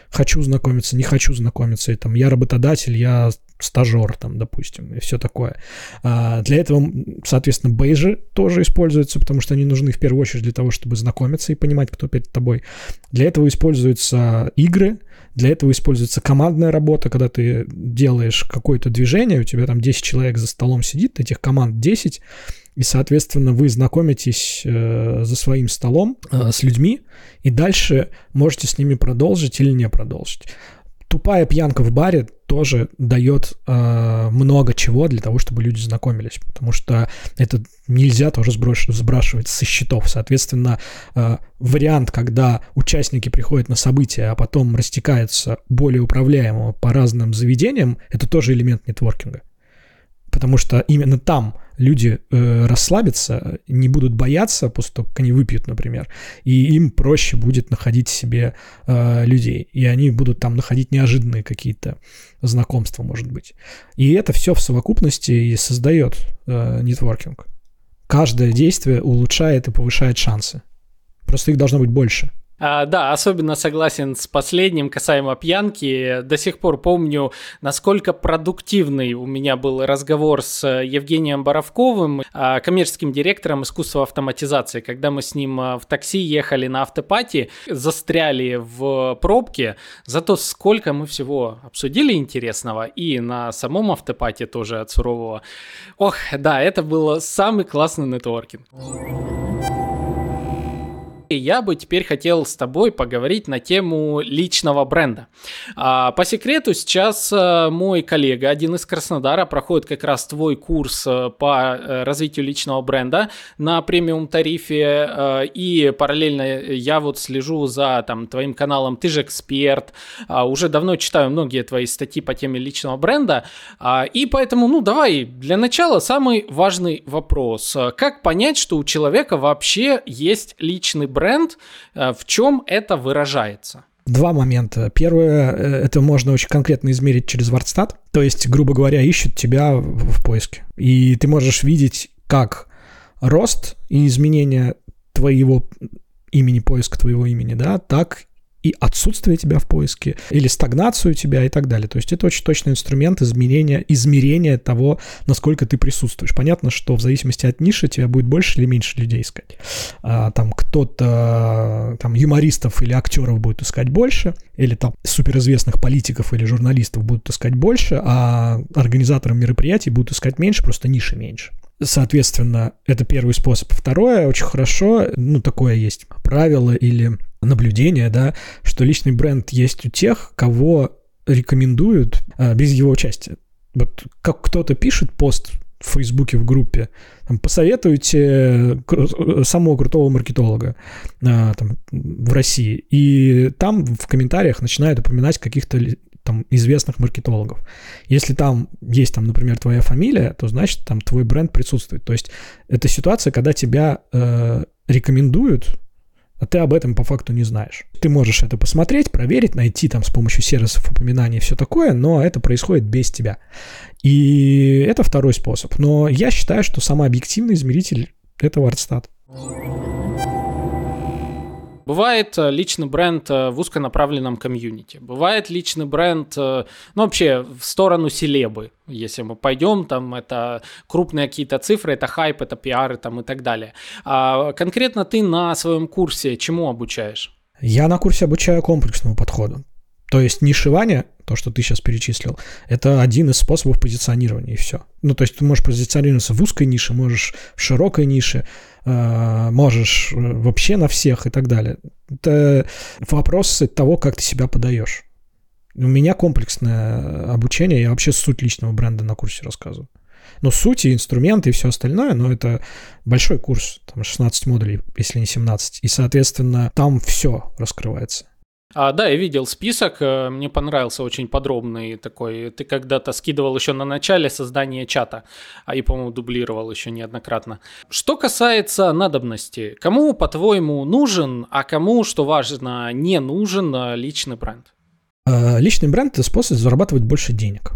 Хочу знакомиться, не хочу знакомиться. И, там, я работодатель, я стажер, там, допустим, и все такое. А для этого, соответственно, бейджи тоже используются, потому что они нужны в первую очередь для того, чтобы знакомиться и понимать, кто перед тобой. Для этого используются игры, для этого используется командная работа, когда ты делаешь какое-то движение, у тебя там 10 человек за столом сидит, этих команд 10, и, соответственно, вы знакомитесь э, за своим столом э, с людьми, и дальше можете с ними продолжить или не продолжить тупая пьянка в баре тоже дает э, много чего для того, чтобы люди знакомились, потому что это нельзя тоже сброш- сбрасывать со счетов. Соответственно, э, вариант, когда участники приходят на события, а потом растекаются более управляемо по разным заведениям, это тоже элемент нетворкинга потому что именно там люди э, расслабятся, не будут бояться после того, как они выпьют, например, и им проще будет находить себе э, людей, и они будут там находить неожиданные какие-то знакомства, может быть. И это все в совокупности и создает э, нетворкинг. Каждое действие улучшает и повышает шансы. Просто их должно быть больше. А, да, особенно согласен с последним касаемо пьянки. До сих пор помню, насколько продуктивный у меня был разговор с Евгением Боровковым, а, коммерческим директором искусства автоматизации. Когда мы с ним а, в такси ехали на автопати, застряли в пробке, зато сколько мы всего обсудили интересного и на самом автопате тоже от сурового. Ох, да, это был самый классный нетворкинг. Я бы теперь хотел с тобой поговорить на тему личного бренда. А, по секрету, сейчас э, мой коллега, один из Краснодара, проходит как раз твой курс э, по э, развитию личного бренда на премиум тарифе, и параллельно я вот слежу за там, твоим каналом «Ты же эксперт», а, уже давно читаю многие твои статьи по теме личного бренда, а, и поэтому, ну, давай, для начала самый важный вопрос. Как понять, что у человека вообще есть личный бренд, бренд, э, в чем это выражается? Два момента. Первое, э, это можно очень конкретно измерить через WordStat. То есть, грубо говоря, ищут тебя в поиске. И ты можешь видеть, как рост и изменение твоего имени, поиска твоего имени, да, так и отсутствие тебя в поиске, или стагнацию тебя и так далее. То есть это очень точный инструмент измерения, измерения того, насколько ты присутствуешь. Понятно, что в зависимости от ниши тебя будет больше или меньше людей искать. А, там кто-то, там юмористов или актеров будет искать больше, или там суперизвестных политиков или журналистов будут искать больше, а организаторам мероприятий будут искать меньше, просто ниши меньше. Соответственно, это первый способ. Второе, очень хорошо, ну, такое есть правило или наблюдение, да, что личный бренд есть у тех, кого рекомендуют а, без его участия. Вот как кто-то пишет пост в Фейсбуке в группе, там, посоветуйте самого крутого маркетолога а, там, в России. И там в комментариях начинают упоминать каких-то там известных маркетологов. Если там есть, там, например, твоя фамилия, то значит там твой бренд присутствует. То есть это ситуация, когда тебя э, рекомендуют а ты об этом по факту не знаешь. Ты можешь это посмотреть, проверить, найти там с помощью сервисов упоминаний и все такое, но это происходит без тебя. И это второй способ. Но я считаю, что самый объективный измеритель — это WordStat. Бывает э, личный бренд э, в узконаправленном комьюнити. Бывает личный бренд, э, ну, вообще, в сторону селебы. Если мы пойдем, там, это крупные какие-то цифры, это хайп, это пиары, там, и так далее. А конкретно ты на своем курсе чему обучаешь? Я на курсе обучаю комплексному подходу. То есть нишевание, то, что ты сейчас перечислил, это один из способов позиционирования, и все. Ну, то есть ты можешь позиционироваться в узкой нише, можешь в широкой нише, э, можешь э, вообще на всех и так далее. Это вопрос того, как ты себя подаешь. У меня комплексное обучение, я вообще суть личного бренда на курсе рассказываю. Но суть и инструменты и все остальное, но это большой курс, там 16 модулей, если не 17. И, соответственно, там все раскрывается. А, да, я видел список, э, мне понравился очень подробный такой. Ты когда-то скидывал еще на начале создания чата, а и, по-моему, дублировал еще неоднократно. Что касается надобности, кому, по-твоему, нужен, а кому, что важно, не нужен э, личный бренд? Э, личный бренд – это способ зарабатывать больше денег.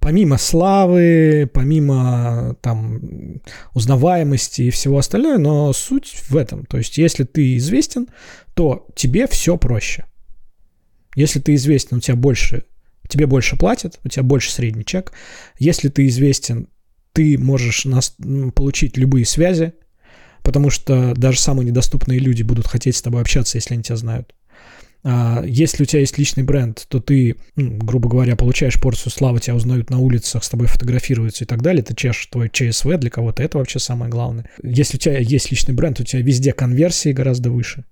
Помимо славы, помимо там узнаваемости и всего остального, но суть в этом. То есть, если ты известен, то тебе все проще – если ты известен, у тебя больше, тебе больше платят, у тебя больше средний чек. Если ты известен, ты можешь нас, получить любые связи, потому что даже самые недоступные люди будут хотеть с тобой общаться, если они тебя знают. А если у тебя есть личный бренд, то ты, ну, грубо говоря, получаешь порцию славы, тебя узнают на улицах, с тобой фотографируются и так далее, ты чешешь твой ЧСВ для кого-то, это вообще самое главное. Если у тебя есть личный бренд, у тебя везде конверсии гораздо выше.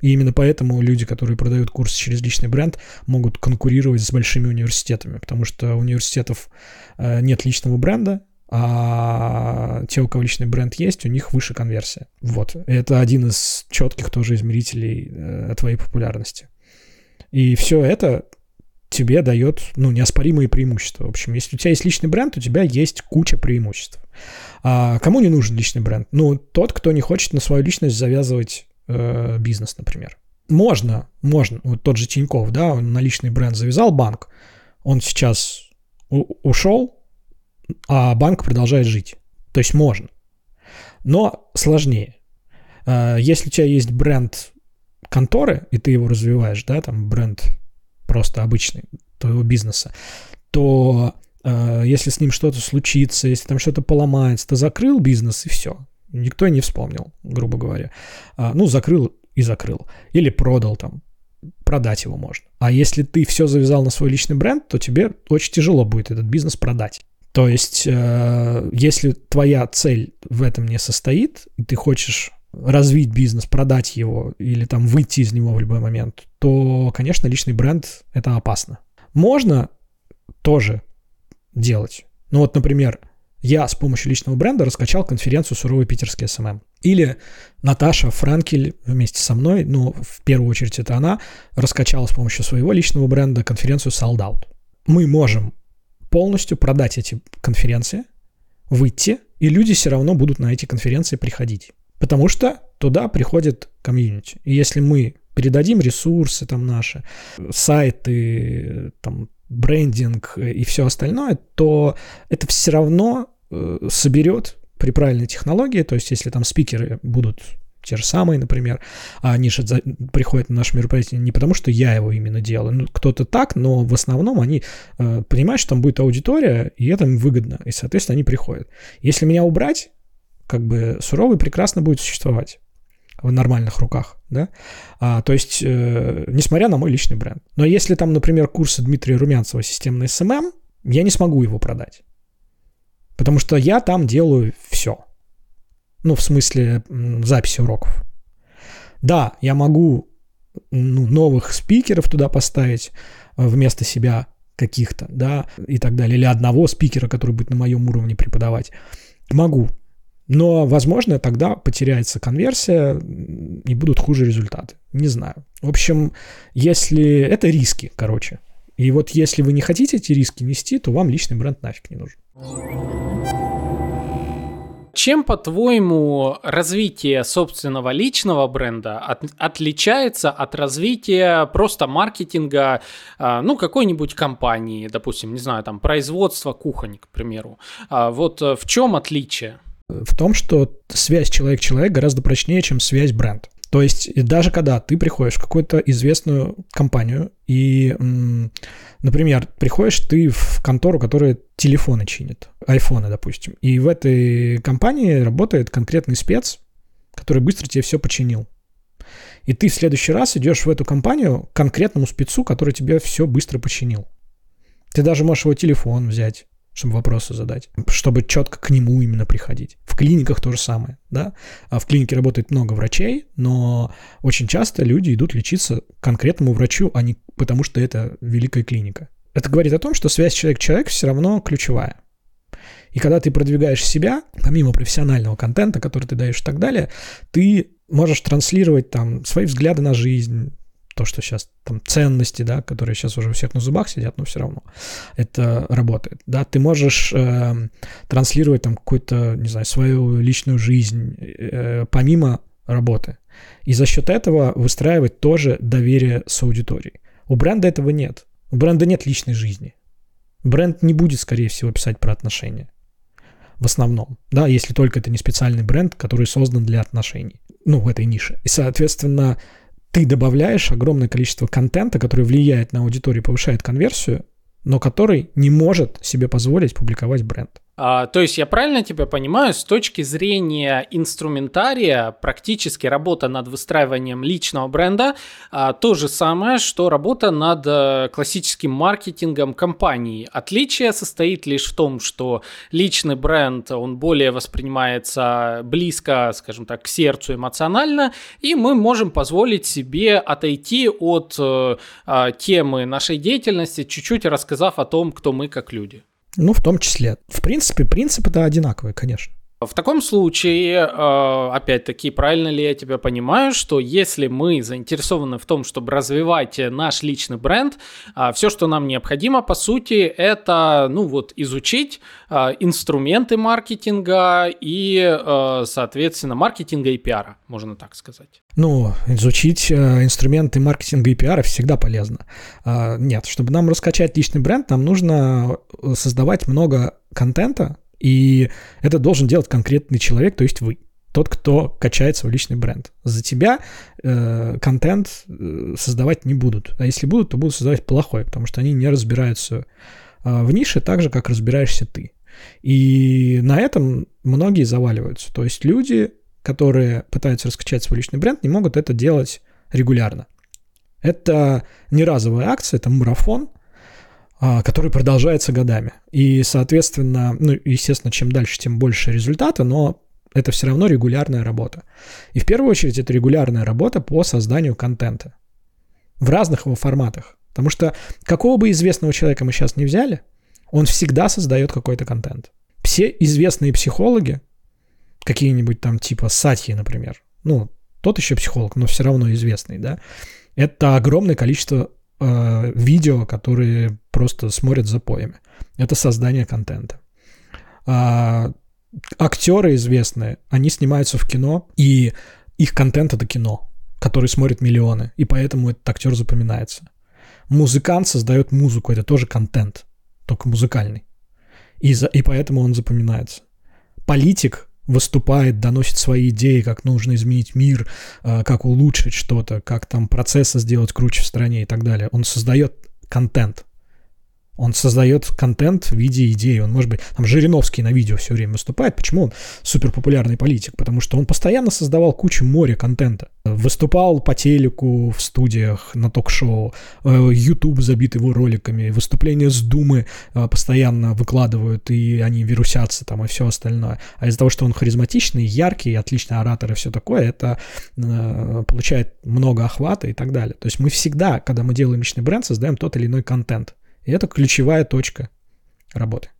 И именно поэтому люди, которые продают курсы через личный бренд, могут конкурировать с большими университетами, потому что у университетов э, нет личного бренда, а те, у кого личный бренд есть, у них выше конверсия. Вот. Это один из четких тоже измерителей э, твоей популярности. И все это тебе дает, ну, неоспоримые преимущества. В общем, если у тебя есть личный бренд, у тебя есть куча преимуществ. А кому не нужен личный бренд? Ну, тот, кто не хочет на свою личность завязывать э, бизнес, например. Можно, можно. Вот тот же Тиньков, да, он на личный бренд завязал банк, он сейчас ушел, а банк продолжает жить. То есть можно. Но сложнее. Э, если у тебя есть бренд конторы, и ты его развиваешь, да, там бренд просто обычный твоего бизнеса, то э, если с ним что-то случится, если там что-то поломается, ты закрыл бизнес и все никто не вспомнил, грубо говоря. А, ну, закрыл и закрыл. Или продал там. Продать его можно. А если ты все завязал на свой личный бренд, то тебе очень тяжело будет этот бизнес продать. То есть, э, если твоя цель в этом не состоит, и ты хочешь развить бизнес, продать его или там выйти из него в любой момент, то, конечно, личный бренд — это опасно. Можно тоже делать. Ну вот, например, я с помощью личного бренда раскачал конференцию «Суровый питерский SMM». Или Наташа Франкель вместе со мной, ну, в первую очередь это она, раскачала с помощью своего личного бренда конференцию Sold Out. Мы можем полностью продать эти конференции, выйти, и люди все равно будут на эти конференции приходить. Потому что туда приходит комьюнити. И если мы передадим ресурсы там наши, сайты, там брендинг и все остальное, то это все равно э, соберет при правильной технологии, то есть если там спикеры будут те же самые, например, а они же приходят на наше мероприятие не потому, что я его именно делаю, ну, кто-то так, но в основном они э, понимают, что там будет аудитория, и это им выгодно, и, соответственно, они приходят. Если меня убрать, как бы суровый прекрасно будет существовать в нормальных руках, да, а, то есть, э, несмотря на мой личный бренд. Но если там, например, курсы Дмитрия Румянцева «Системный SMM», я не смогу его продать, потому что я там делаю все. Ну, в смысле записи уроков. Да, я могу ну, новых спикеров туда поставить э, вместо себя каких-то, да, и так далее, или одного спикера, который будет на моем уровне преподавать. Могу, но, возможно, тогда потеряется конверсия и будут хуже результаты. Не знаю. В общем, если... Это риски, короче. И вот если вы не хотите эти риски нести, то вам личный бренд нафиг не нужен. Чем, по-твоему, развитие собственного личного бренда от, отличается от развития просто маркетинга, э, ну, какой-нибудь компании, допустим, не знаю, там, производства кухонь, к примеру? Э, вот в чем отличие? В том, что связь человек-человек гораздо прочнее, чем связь бренд. То есть даже когда ты приходишь в какую-то известную компанию и, например, приходишь ты в контору, которая телефоны чинит, айфоны, допустим, и в этой компании работает конкретный спец, который быстро тебе все починил. И ты в следующий раз идешь в эту компанию к конкретному спецу, который тебе все быстро починил. Ты даже можешь его телефон взять, чтобы вопросы задать, чтобы четко к нему именно приходить. В клиниках то же самое, да. А в клинике работает много врачей, но очень часто люди идут лечиться конкретному врачу, а не потому что это великая клиника. Это говорит о том, что связь человек-человек все равно ключевая. И когда ты продвигаешь себя, помимо профессионального контента, который ты даешь и так далее, ты можешь транслировать там свои взгляды на жизнь, то, что сейчас там ценности, да, которые сейчас уже у всех на зубах сидят, но все равно это работает, да, ты можешь э, транслировать там какую-то, не знаю, свою личную жизнь э, помимо работы, и за счет этого выстраивать тоже доверие с аудиторией. У бренда этого нет, у бренда нет личной жизни, бренд не будет, скорее всего, писать про отношения. В основном, да, если только это не специальный бренд, который создан для отношений, ну, в этой нише. И, соответственно, ты добавляешь огромное количество контента, который влияет на аудиторию, повышает конверсию, но который не может себе позволить публиковать бренд. А, то есть я правильно тебя понимаю, с точки зрения инструментария, практически работа над выстраиванием личного бренда а, то же самое, что работа над а, классическим маркетингом компании. Отличие состоит лишь в том, что личный бренд, он более воспринимается близко, скажем так, к сердцу эмоционально, и мы можем позволить себе отойти от а, темы нашей деятельности, чуть-чуть рассказав о том, кто мы как люди. Ну, в том числе. В принципе, принцип это одинаковый, конечно. В таком случае, э, опять-таки, правильно ли я тебя понимаю, что если мы заинтересованы в том, чтобы развивать наш личный бренд, э, все, что нам необходимо, по сути, это, ну вот, изучить э, инструменты маркетинга и, соответственно, маркетинга и пиара, можно так сказать. Ну, изучить инструменты маркетинга и пиара всегда полезно. Нет, чтобы нам раскачать личный бренд, нам нужно создавать много контента, и это должен делать конкретный человек, то есть вы. Тот, кто качает свой личный бренд. За тебя э, контент э, создавать не будут. А если будут, то будут создавать плохой, потому что они не разбираются э, в нише так же, как разбираешься ты. И на этом многие заваливаются. То есть люди, которые пытаются раскачать свой личный бренд, не могут это делать регулярно. Это не разовая акция, это марафон, который продолжается годами. И, соответственно, ну, естественно, чем дальше, тем больше результата, но это все равно регулярная работа. И в первую очередь это регулярная работа по созданию контента в разных его форматах. Потому что какого бы известного человека мы сейчас не взяли, он всегда создает какой-то контент. Все известные психологи, какие-нибудь там типа Сатьи, например, ну, тот еще психолог, но все равно известный, да, это огромное количество э, видео, которые просто смотрят за поями. Это создание контента. А, актеры известные, они снимаются в кино, и их контент это кино, который смотрят миллионы, и поэтому этот актер запоминается. Музыкант создает музыку, это тоже контент, только музыкальный. И, за, и поэтому он запоминается. Политик выступает, доносит свои идеи, как нужно изменить мир, э, как улучшить что-то, как там процессы сделать круче в стране и так далее. Он создает контент. Он создает контент в виде идеи. Он, может быть, там Жириновский на видео все время выступает. Почему он супер популярный политик? Потому что он постоянно создавал кучу моря контента. Выступал по телеку, в студиях, на ток-шоу. Э, YouTube забит его роликами. Выступления с Думы э, постоянно выкладывают, и они вирусятся там, и все остальное. А из-за того, что он харизматичный, яркий, отличный оратор и все такое, это э, получает много охвата и так далее. То есть мы всегда, когда мы делаем личный бренд, создаем тот или иной контент. И это ключевая точка работы.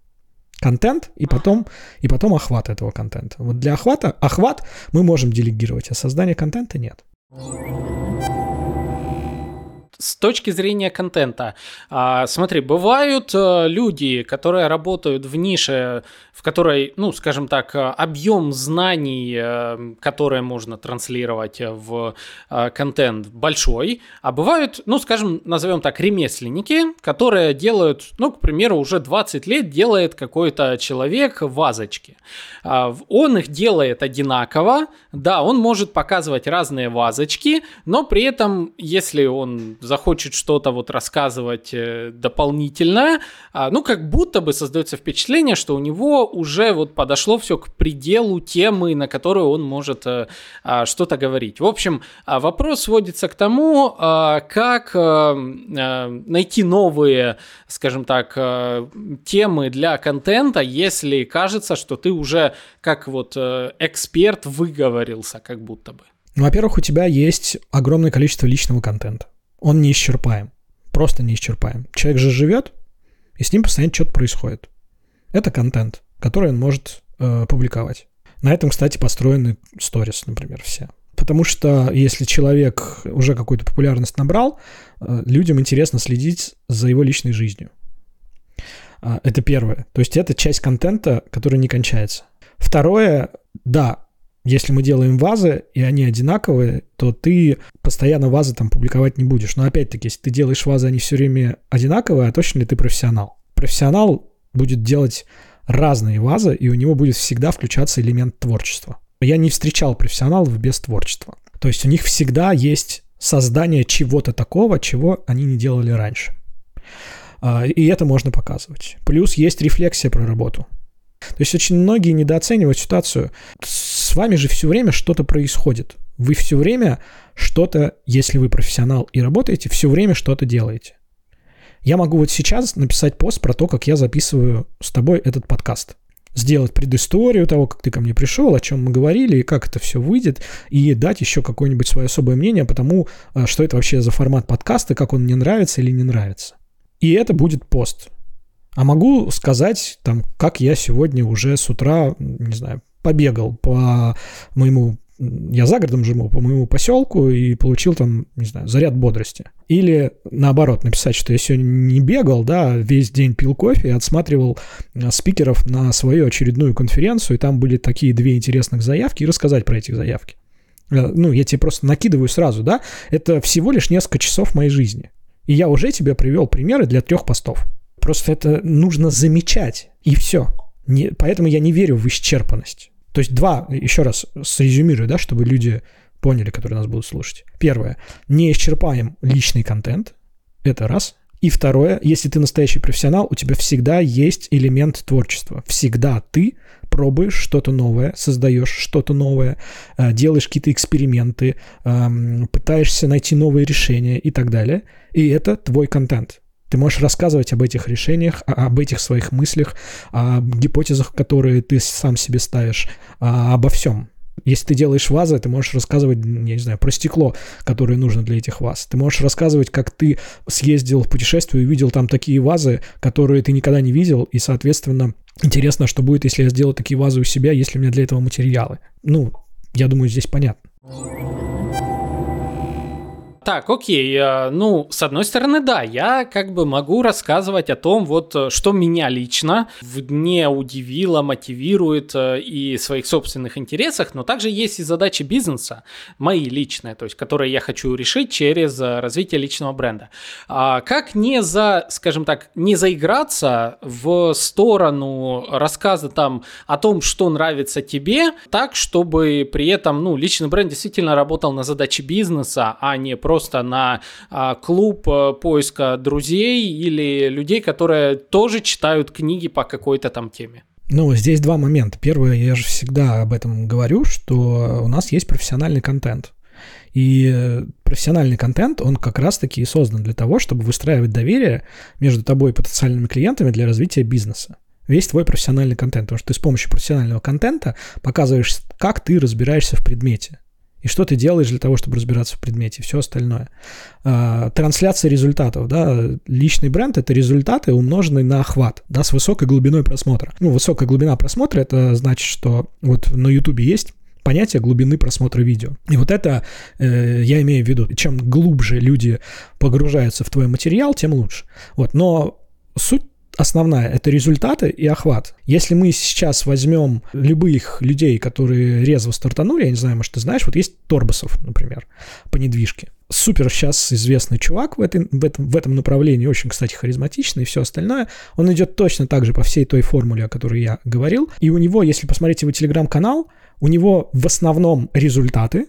Контент и потом, и потом охват этого контента. Вот для охвата, охват мы можем делегировать, а создание контента нет с точки зрения контента, а, смотри, бывают э, люди, которые работают в нише, в которой, ну, скажем так, объем знаний, э, которые можно транслировать в э, контент большой, а бывают, ну, скажем, назовем так, ремесленники, которые делают, ну, к примеру, уже 20 лет делает какой-то человек вазочки. А, он их делает одинаково, да, он может показывать разные вазочки, но при этом, если он захочет что-то вот рассказывать э, дополнительное, а, ну, как будто бы создается впечатление, что у него уже вот подошло все к пределу темы, на которую он может э, а, что-то говорить. В общем, а, вопрос сводится к тому, как найти новые, скажем так, темы для контента, если кажется, что ты уже как вот эксперт выговорился, как будто бы. Ну, во-первых, у тебя есть огромное количество личного контента. Он не исчерпаем. Просто не исчерпаем. Человек же живет, и с ним постоянно что-то происходит. Это контент, который он может э, публиковать. На этом, кстати, построены сторис, например, все. Потому что если человек уже какую-то популярность набрал, э, людям интересно следить за его личной жизнью. Э, это первое. То есть это часть контента, которая не кончается. Второе, да, если мы делаем вазы, и они одинаковые, то ты постоянно вазы там публиковать не будешь. Но опять-таки, если ты делаешь вазы, они все время одинаковые, а точно ли ты профессионал? Профессионал будет делать разные вазы, и у него будет всегда включаться элемент творчества. Я не встречал профессионалов без творчества. То есть у них всегда есть создание чего-то такого, чего они не делали раньше. А, и это можно показывать. Плюс есть рефлексия про работу. То есть очень многие недооценивают ситуацию. С вами же все время что-то происходит. Вы все время что-то, если вы профессионал и работаете, все время что-то делаете. Я могу вот сейчас написать пост про то, как я записываю с тобой этот подкаст. Сделать предысторию того, как ты ко мне пришел, о чем мы говорили, и как это все выйдет, и дать еще какое-нибудь свое особое мнение по тому, а, что это вообще за формат подкаста, как он мне нравится или не нравится. И это будет пост. А могу сказать, там, как я сегодня уже с утра, не знаю, побегал по моему я за городом живу, по моему поселку и получил там, не знаю, заряд бодрости. Или наоборот, написать, что я сегодня не бегал, да, весь день пил кофе и отсматривал э, спикеров на свою очередную конференцию, и там были такие две интересных заявки, и рассказать про эти заявки. Э, ну, я тебе просто накидываю сразу, да, это всего лишь несколько часов моей жизни. И я уже тебе привел примеры для трех постов. Просто это нужно замечать, и все. Не, поэтому я не верю в исчерпанность. То есть два, еще раз срезюмирую, да, чтобы люди поняли, которые нас будут слушать. Первое, не исчерпаем личный контент, это раз. И второе, если ты настоящий профессионал, у тебя всегда есть элемент творчества. Всегда ты пробуешь что-то новое, создаешь что-то новое, э, делаешь какие-то эксперименты, эм, пытаешься найти новые решения и так далее. И это твой контент. Ты можешь рассказывать об этих решениях, об этих своих мыслях, о гипотезах, которые ты сам себе ставишь, обо всем. Если ты делаешь вазы, ты можешь рассказывать, я не знаю, про стекло, которое нужно для этих ваз. Ты можешь рассказывать, как ты съездил в путешествие и увидел там такие вазы, которые ты никогда не видел, и, соответственно, интересно, что будет, если я сделаю такие вазы у себя, если у меня для этого материалы. Ну, я думаю, здесь понятно. Так, окей. Э, ну, с одной стороны, да, я как бы могу рассказывать о том, вот, э, что меня лично в дне удивило, мотивирует э, и своих собственных интересах, но также есть и задачи бизнеса, мои личные, то есть, которые я хочу решить через развитие личного бренда. А как не за, скажем так, не заиграться в сторону рассказа там о том, что нравится тебе, так, чтобы при этом, ну, личный бренд действительно работал на задачи бизнеса, а не просто просто на а, клуб а, поиска друзей или людей, которые тоже читают книги по какой-то там теме? Ну, здесь два момента. Первое, я же всегда об этом говорю, что у нас есть профессиональный контент. И э, профессиональный контент, он как раз-таки и создан для того, чтобы выстраивать доверие между тобой и потенциальными клиентами для развития бизнеса. Весь твой профессиональный контент, потому что ты с помощью профессионального контента показываешь, как ты разбираешься в предмете и что ты делаешь для того, чтобы разбираться в предмете, все остальное. А, трансляция результатов, да, личный бренд — это результаты, умноженные на охват, да, с высокой глубиной просмотра. Ну, высокая глубина просмотра — это значит, что вот на YouTube есть понятие глубины просмотра видео. И вот это э, я имею в виду. Чем глубже люди погружаются в твой материал, тем лучше. Вот, но суть основная — это результаты и охват. Если мы сейчас возьмем любых людей, которые резво стартанули, я не знаю, может, ты знаешь, вот есть Торбасов, например, по недвижке. Супер сейчас известный чувак в, этой, в, этом, в этом направлении, очень, кстати, харизматичный и все остальное. Он идет точно так же по всей той формуле, о которой я говорил. И у него, если посмотреть его телеграм-канал, у него в основном результаты,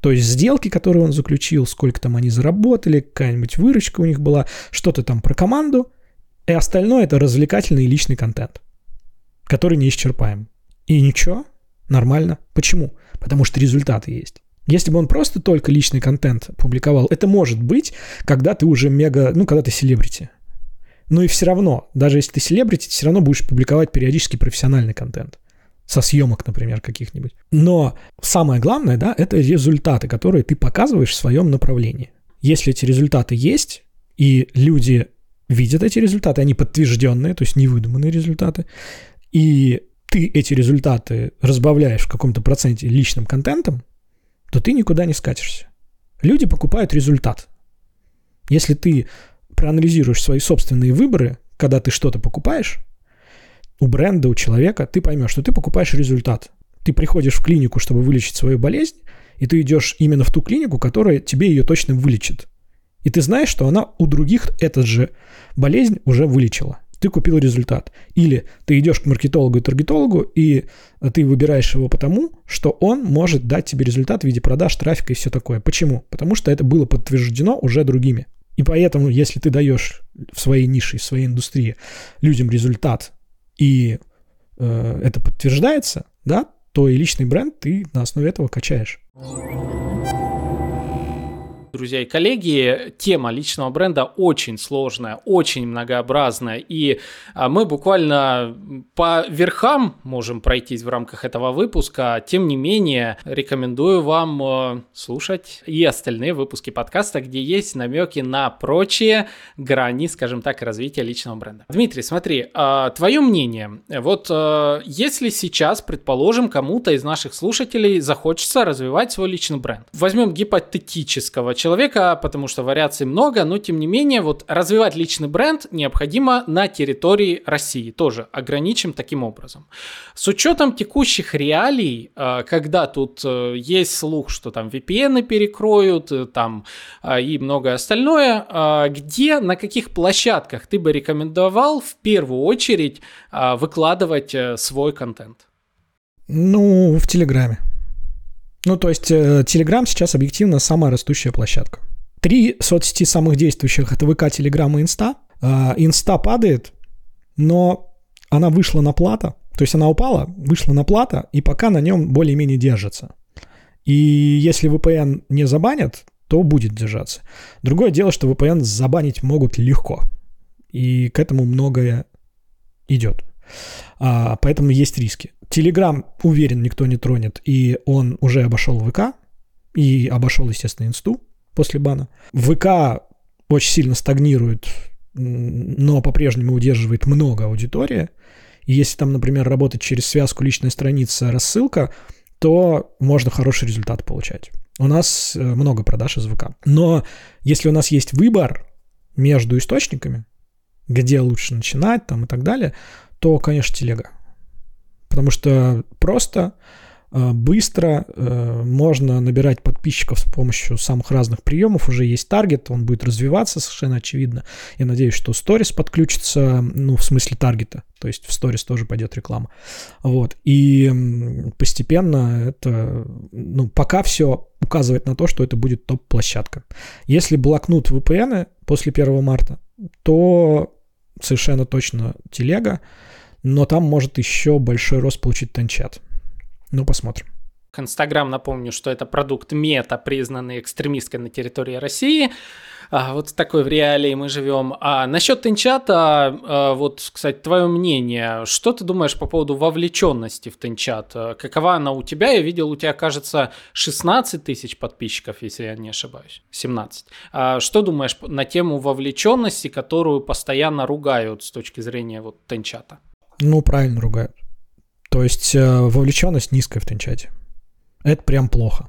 То есть сделки, которые он заключил, сколько там они заработали, какая-нибудь выручка у них была, что-то там про команду, и остальное это развлекательный и личный контент, который не исчерпаем. И ничего, нормально. Почему? Потому что результаты есть. Если бы он просто только личный контент публиковал, это может быть, когда ты уже мега, ну, когда ты селебрити. Но и все равно, даже если ты селебрити, ты все равно будешь публиковать периодически профессиональный контент. Со съемок, например, каких-нибудь. Но самое главное, да, это результаты, которые ты показываешь в своем направлении. Если эти результаты есть, и люди видят эти результаты, они подтвержденные, то есть невыдуманные результаты, и ты эти результаты разбавляешь в каком-то проценте личным контентом, то ты никуда не скатишься. Люди покупают результат. Если ты проанализируешь свои собственные выборы, когда ты что-то покупаешь, у бренда, у человека, ты поймешь, что ты покупаешь результат. Ты приходишь в клинику, чтобы вылечить свою болезнь, и ты идешь именно в ту клинику, которая тебе ее точно вылечит. И ты знаешь, что она у других этот же болезнь уже вылечила ты купил результат. Или ты идешь к маркетологу и таргетологу, и ты выбираешь его потому, что он может дать тебе результат в виде продаж, трафика и все такое. Почему? Потому что это было подтверждено уже другими. И поэтому, если ты даешь в своей нише, в своей индустрии людям результат, и э, это подтверждается, да, то и личный бренд ты на основе этого качаешь друзья и коллеги, тема личного бренда очень сложная, очень многообразная, и а, мы буквально по верхам можем пройтись в рамках этого выпуска. Тем не менее, рекомендую вам э, слушать и остальные выпуски подкаста, где есть намеки на прочие грани, скажем так, развития личного бренда. Дмитрий, смотри, а, твое мнение. Вот э, если сейчас, предположим, кому-то из наших слушателей захочется развивать свой личный бренд, возьмем гипотетического человека, человека, потому что вариаций много, но тем не менее вот развивать личный бренд необходимо на территории России тоже, ограничим таким образом. С учетом текущих реалий, э, когда тут э, есть слух, что там VPN перекроют, э, там и многое остальное, где, на каких площадках ты бы рекомендовал в первую очередь выкладывать свой контент? Ну, в Телеграме. Ну, то есть э, Telegram сейчас объективно самая растущая площадка. Три соцсети самых действующих — это ВК, Telegram и Инста. Инста падает, но она вышла на плато, то есть она упала, вышла на плато, и пока на нем более-менее держится. И если VPN не забанят, то будет держаться. Другое дело, что VPN забанить могут легко. И к этому многое идет. А, поэтому есть риски. Телеграм, уверен, никто не тронет, и он уже обошел ВК, и обошел, естественно, Инсту после бана. ВК очень сильно стагнирует, но по-прежнему удерживает много аудитории. И если там, например, работать через связку личная страница, рассылка, то можно хороший результат получать. У нас э, много продаж из ВК. Но если у нас есть выбор между источниками, где лучше начинать там и так далее, то, конечно, телега. Потому что просто, э, быстро э, можно набирать подписчиков с помощью самых разных приемов. Уже есть таргет, он будет развиваться совершенно очевидно. Я надеюсь, что сторис подключится, ну, в смысле таргета. То есть в сторис тоже пойдет реклама. Вот. И постепенно это, ну, пока все указывает на то, что это будет топ-площадка. Если блокнут VPN после 1 марта, то совершенно точно телега но там может еще большой рост получить Тенчат. Ну, посмотрим. Инстаграм, напомню, что это продукт мета, признанный экстремисткой на территории России. А, вот в такой в реалии мы живем. А насчет Тенчата, а, вот, кстати, твое мнение. Что ты думаешь по поводу вовлеченности в Тенчат? Какова она у тебя? Я видел, у тебя, кажется, 16 тысяч подписчиков, если я не ошибаюсь. 17. А что думаешь на тему вовлеченности, которую постоянно ругают с точки зрения вот Тенчата? Ну, правильно ругают. То есть э, вовлеченность низкая в Тенчате. Это прям плохо.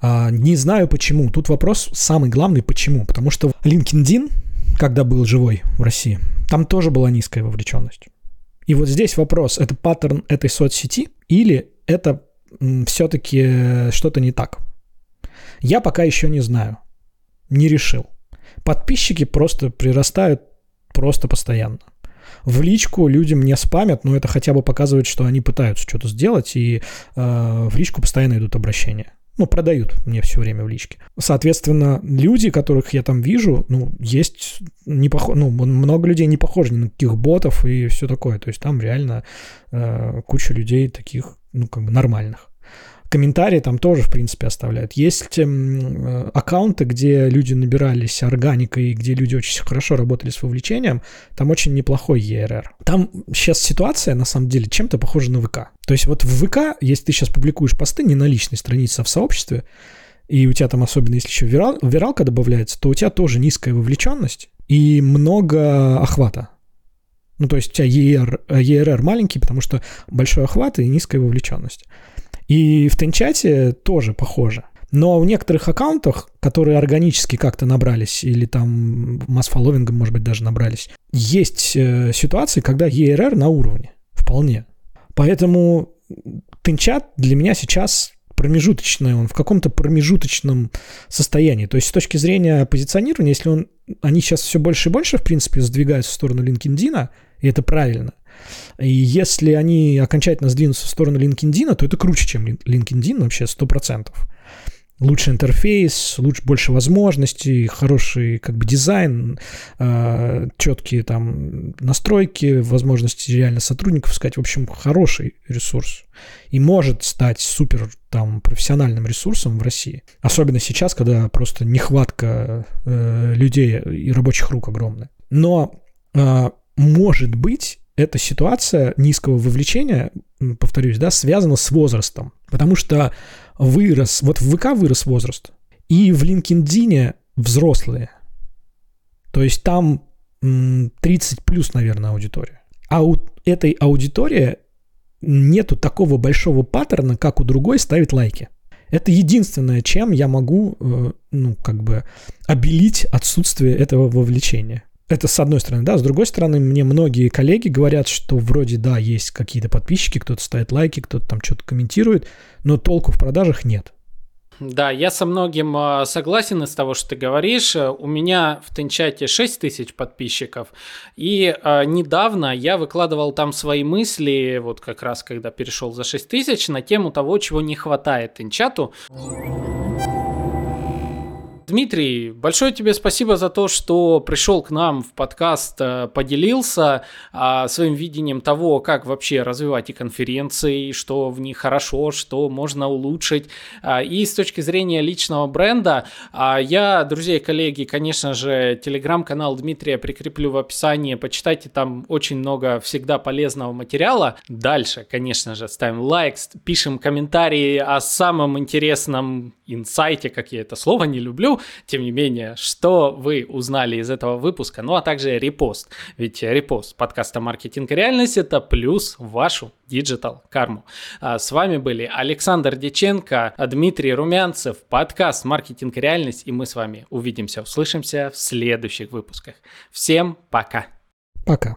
А, не знаю почему. Тут вопрос самый главный почему. Потому что LinkedIn, когда был живой в России, там тоже была низкая вовлеченность. И вот здесь вопрос, это паттерн этой соцсети или это все-таки что-то не так? Я пока еще не знаю. Не решил. Подписчики просто прирастают просто постоянно в личку людям не спамят, но это хотя бы показывает, что они пытаются что-то сделать, и э, в личку постоянно идут обращения. ну, продают мне все время в личке. Соответственно, люди, которых я там вижу, ну, есть не пох... ну, много людей не похожи ни на каких ботов и все такое. То есть там реально э, куча людей таких, ну, как бы нормальных. Комментарии там тоже, в принципе, оставляют. Есть э, аккаунты, где люди набирались органикой, где люди очень хорошо работали с вовлечением. Там очень неплохой ERR. Там сейчас ситуация, на самом деле, чем-то похожа на ВК. То есть вот в ВК, если ты сейчас публикуешь посты не на личной странице, а в сообществе, и у тебя там особенно, если еще вирал, виралка добавляется, то у тебя тоже низкая вовлеченность и много охвата. Ну, то есть у тебя ER, ERR маленький, потому что большой охват и низкая вовлеченность. И в Тенчате тоже похоже. Но в некоторых аккаунтах, которые органически как-то набрались, или там масс-фолловингом, может быть, даже набрались, есть э, ситуации, когда ERR на уровне. Вполне. Поэтому Тенчат для меня сейчас промежуточный, он в каком-то промежуточном состоянии. То есть с точки зрения позиционирования, если он, они сейчас все больше и больше, в принципе, сдвигаются в сторону LinkedIn, и это правильно, и если они окончательно сдвинутся в сторону LinkedIn, то это круче, чем LinkedIn вообще 100%. Лучше интерфейс, лучше, больше возможностей, хороший как бы дизайн, э, четкие там настройки, возможности реально сотрудников искать. В общем, хороший ресурс. И может стать супер там профессиональным ресурсом в России. Особенно сейчас, когда просто нехватка э, людей и рабочих рук огромная. Но э, может быть эта ситуация низкого вовлечения, повторюсь, да, связана с возрастом. Потому что вырос, вот в ВК вырос возраст, и в LinkedIn взрослые. То есть там 30 плюс, наверное, аудитория. А у этой аудитории нету такого большого паттерна, как у другой ставить лайки. Это единственное, чем я могу, э, ну, как бы, обелить отсутствие этого вовлечения. Это с одной стороны, да. С другой стороны, мне многие коллеги говорят, что вроде, да, есть какие-то подписчики, кто-то ставит лайки, кто-то там что-то комментирует, но толку в продажах нет. Да, я со многим а, согласен из того, что ты говоришь. У меня в Тенчате 6 тысяч подписчиков, и э, недавно я выкладывал там свои мысли, вот как раз когда перешел за 6 тысяч, на тему того, чего не хватает Тенчату. Дмитрий, большое тебе спасибо за то, что пришел к нам в подкаст, э, поделился а, своим видением того, как вообще развивать и конференции, что в них хорошо, что можно улучшить. А, и с точки зрения личного бренда, а, я, друзья и коллеги, конечно же, телеграм-канал Дмитрия прикреплю в описании, почитайте там очень много всегда полезного материала. Дальше, конечно же, ставим лайк, пишем комментарии о самом интересном инсайте, как я это слово не люблю, тем не менее, что вы узнали из этого выпуска, ну а также репост. Ведь репост подкаста «Маркетинг и реальность» — это плюс в вашу digital карму. А с вами были Александр Деченко, Дмитрий Румянцев, подкаст «Маркетинг и реальность», и мы с вами увидимся, услышимся в следующих выпусках. Всем пока! Пока.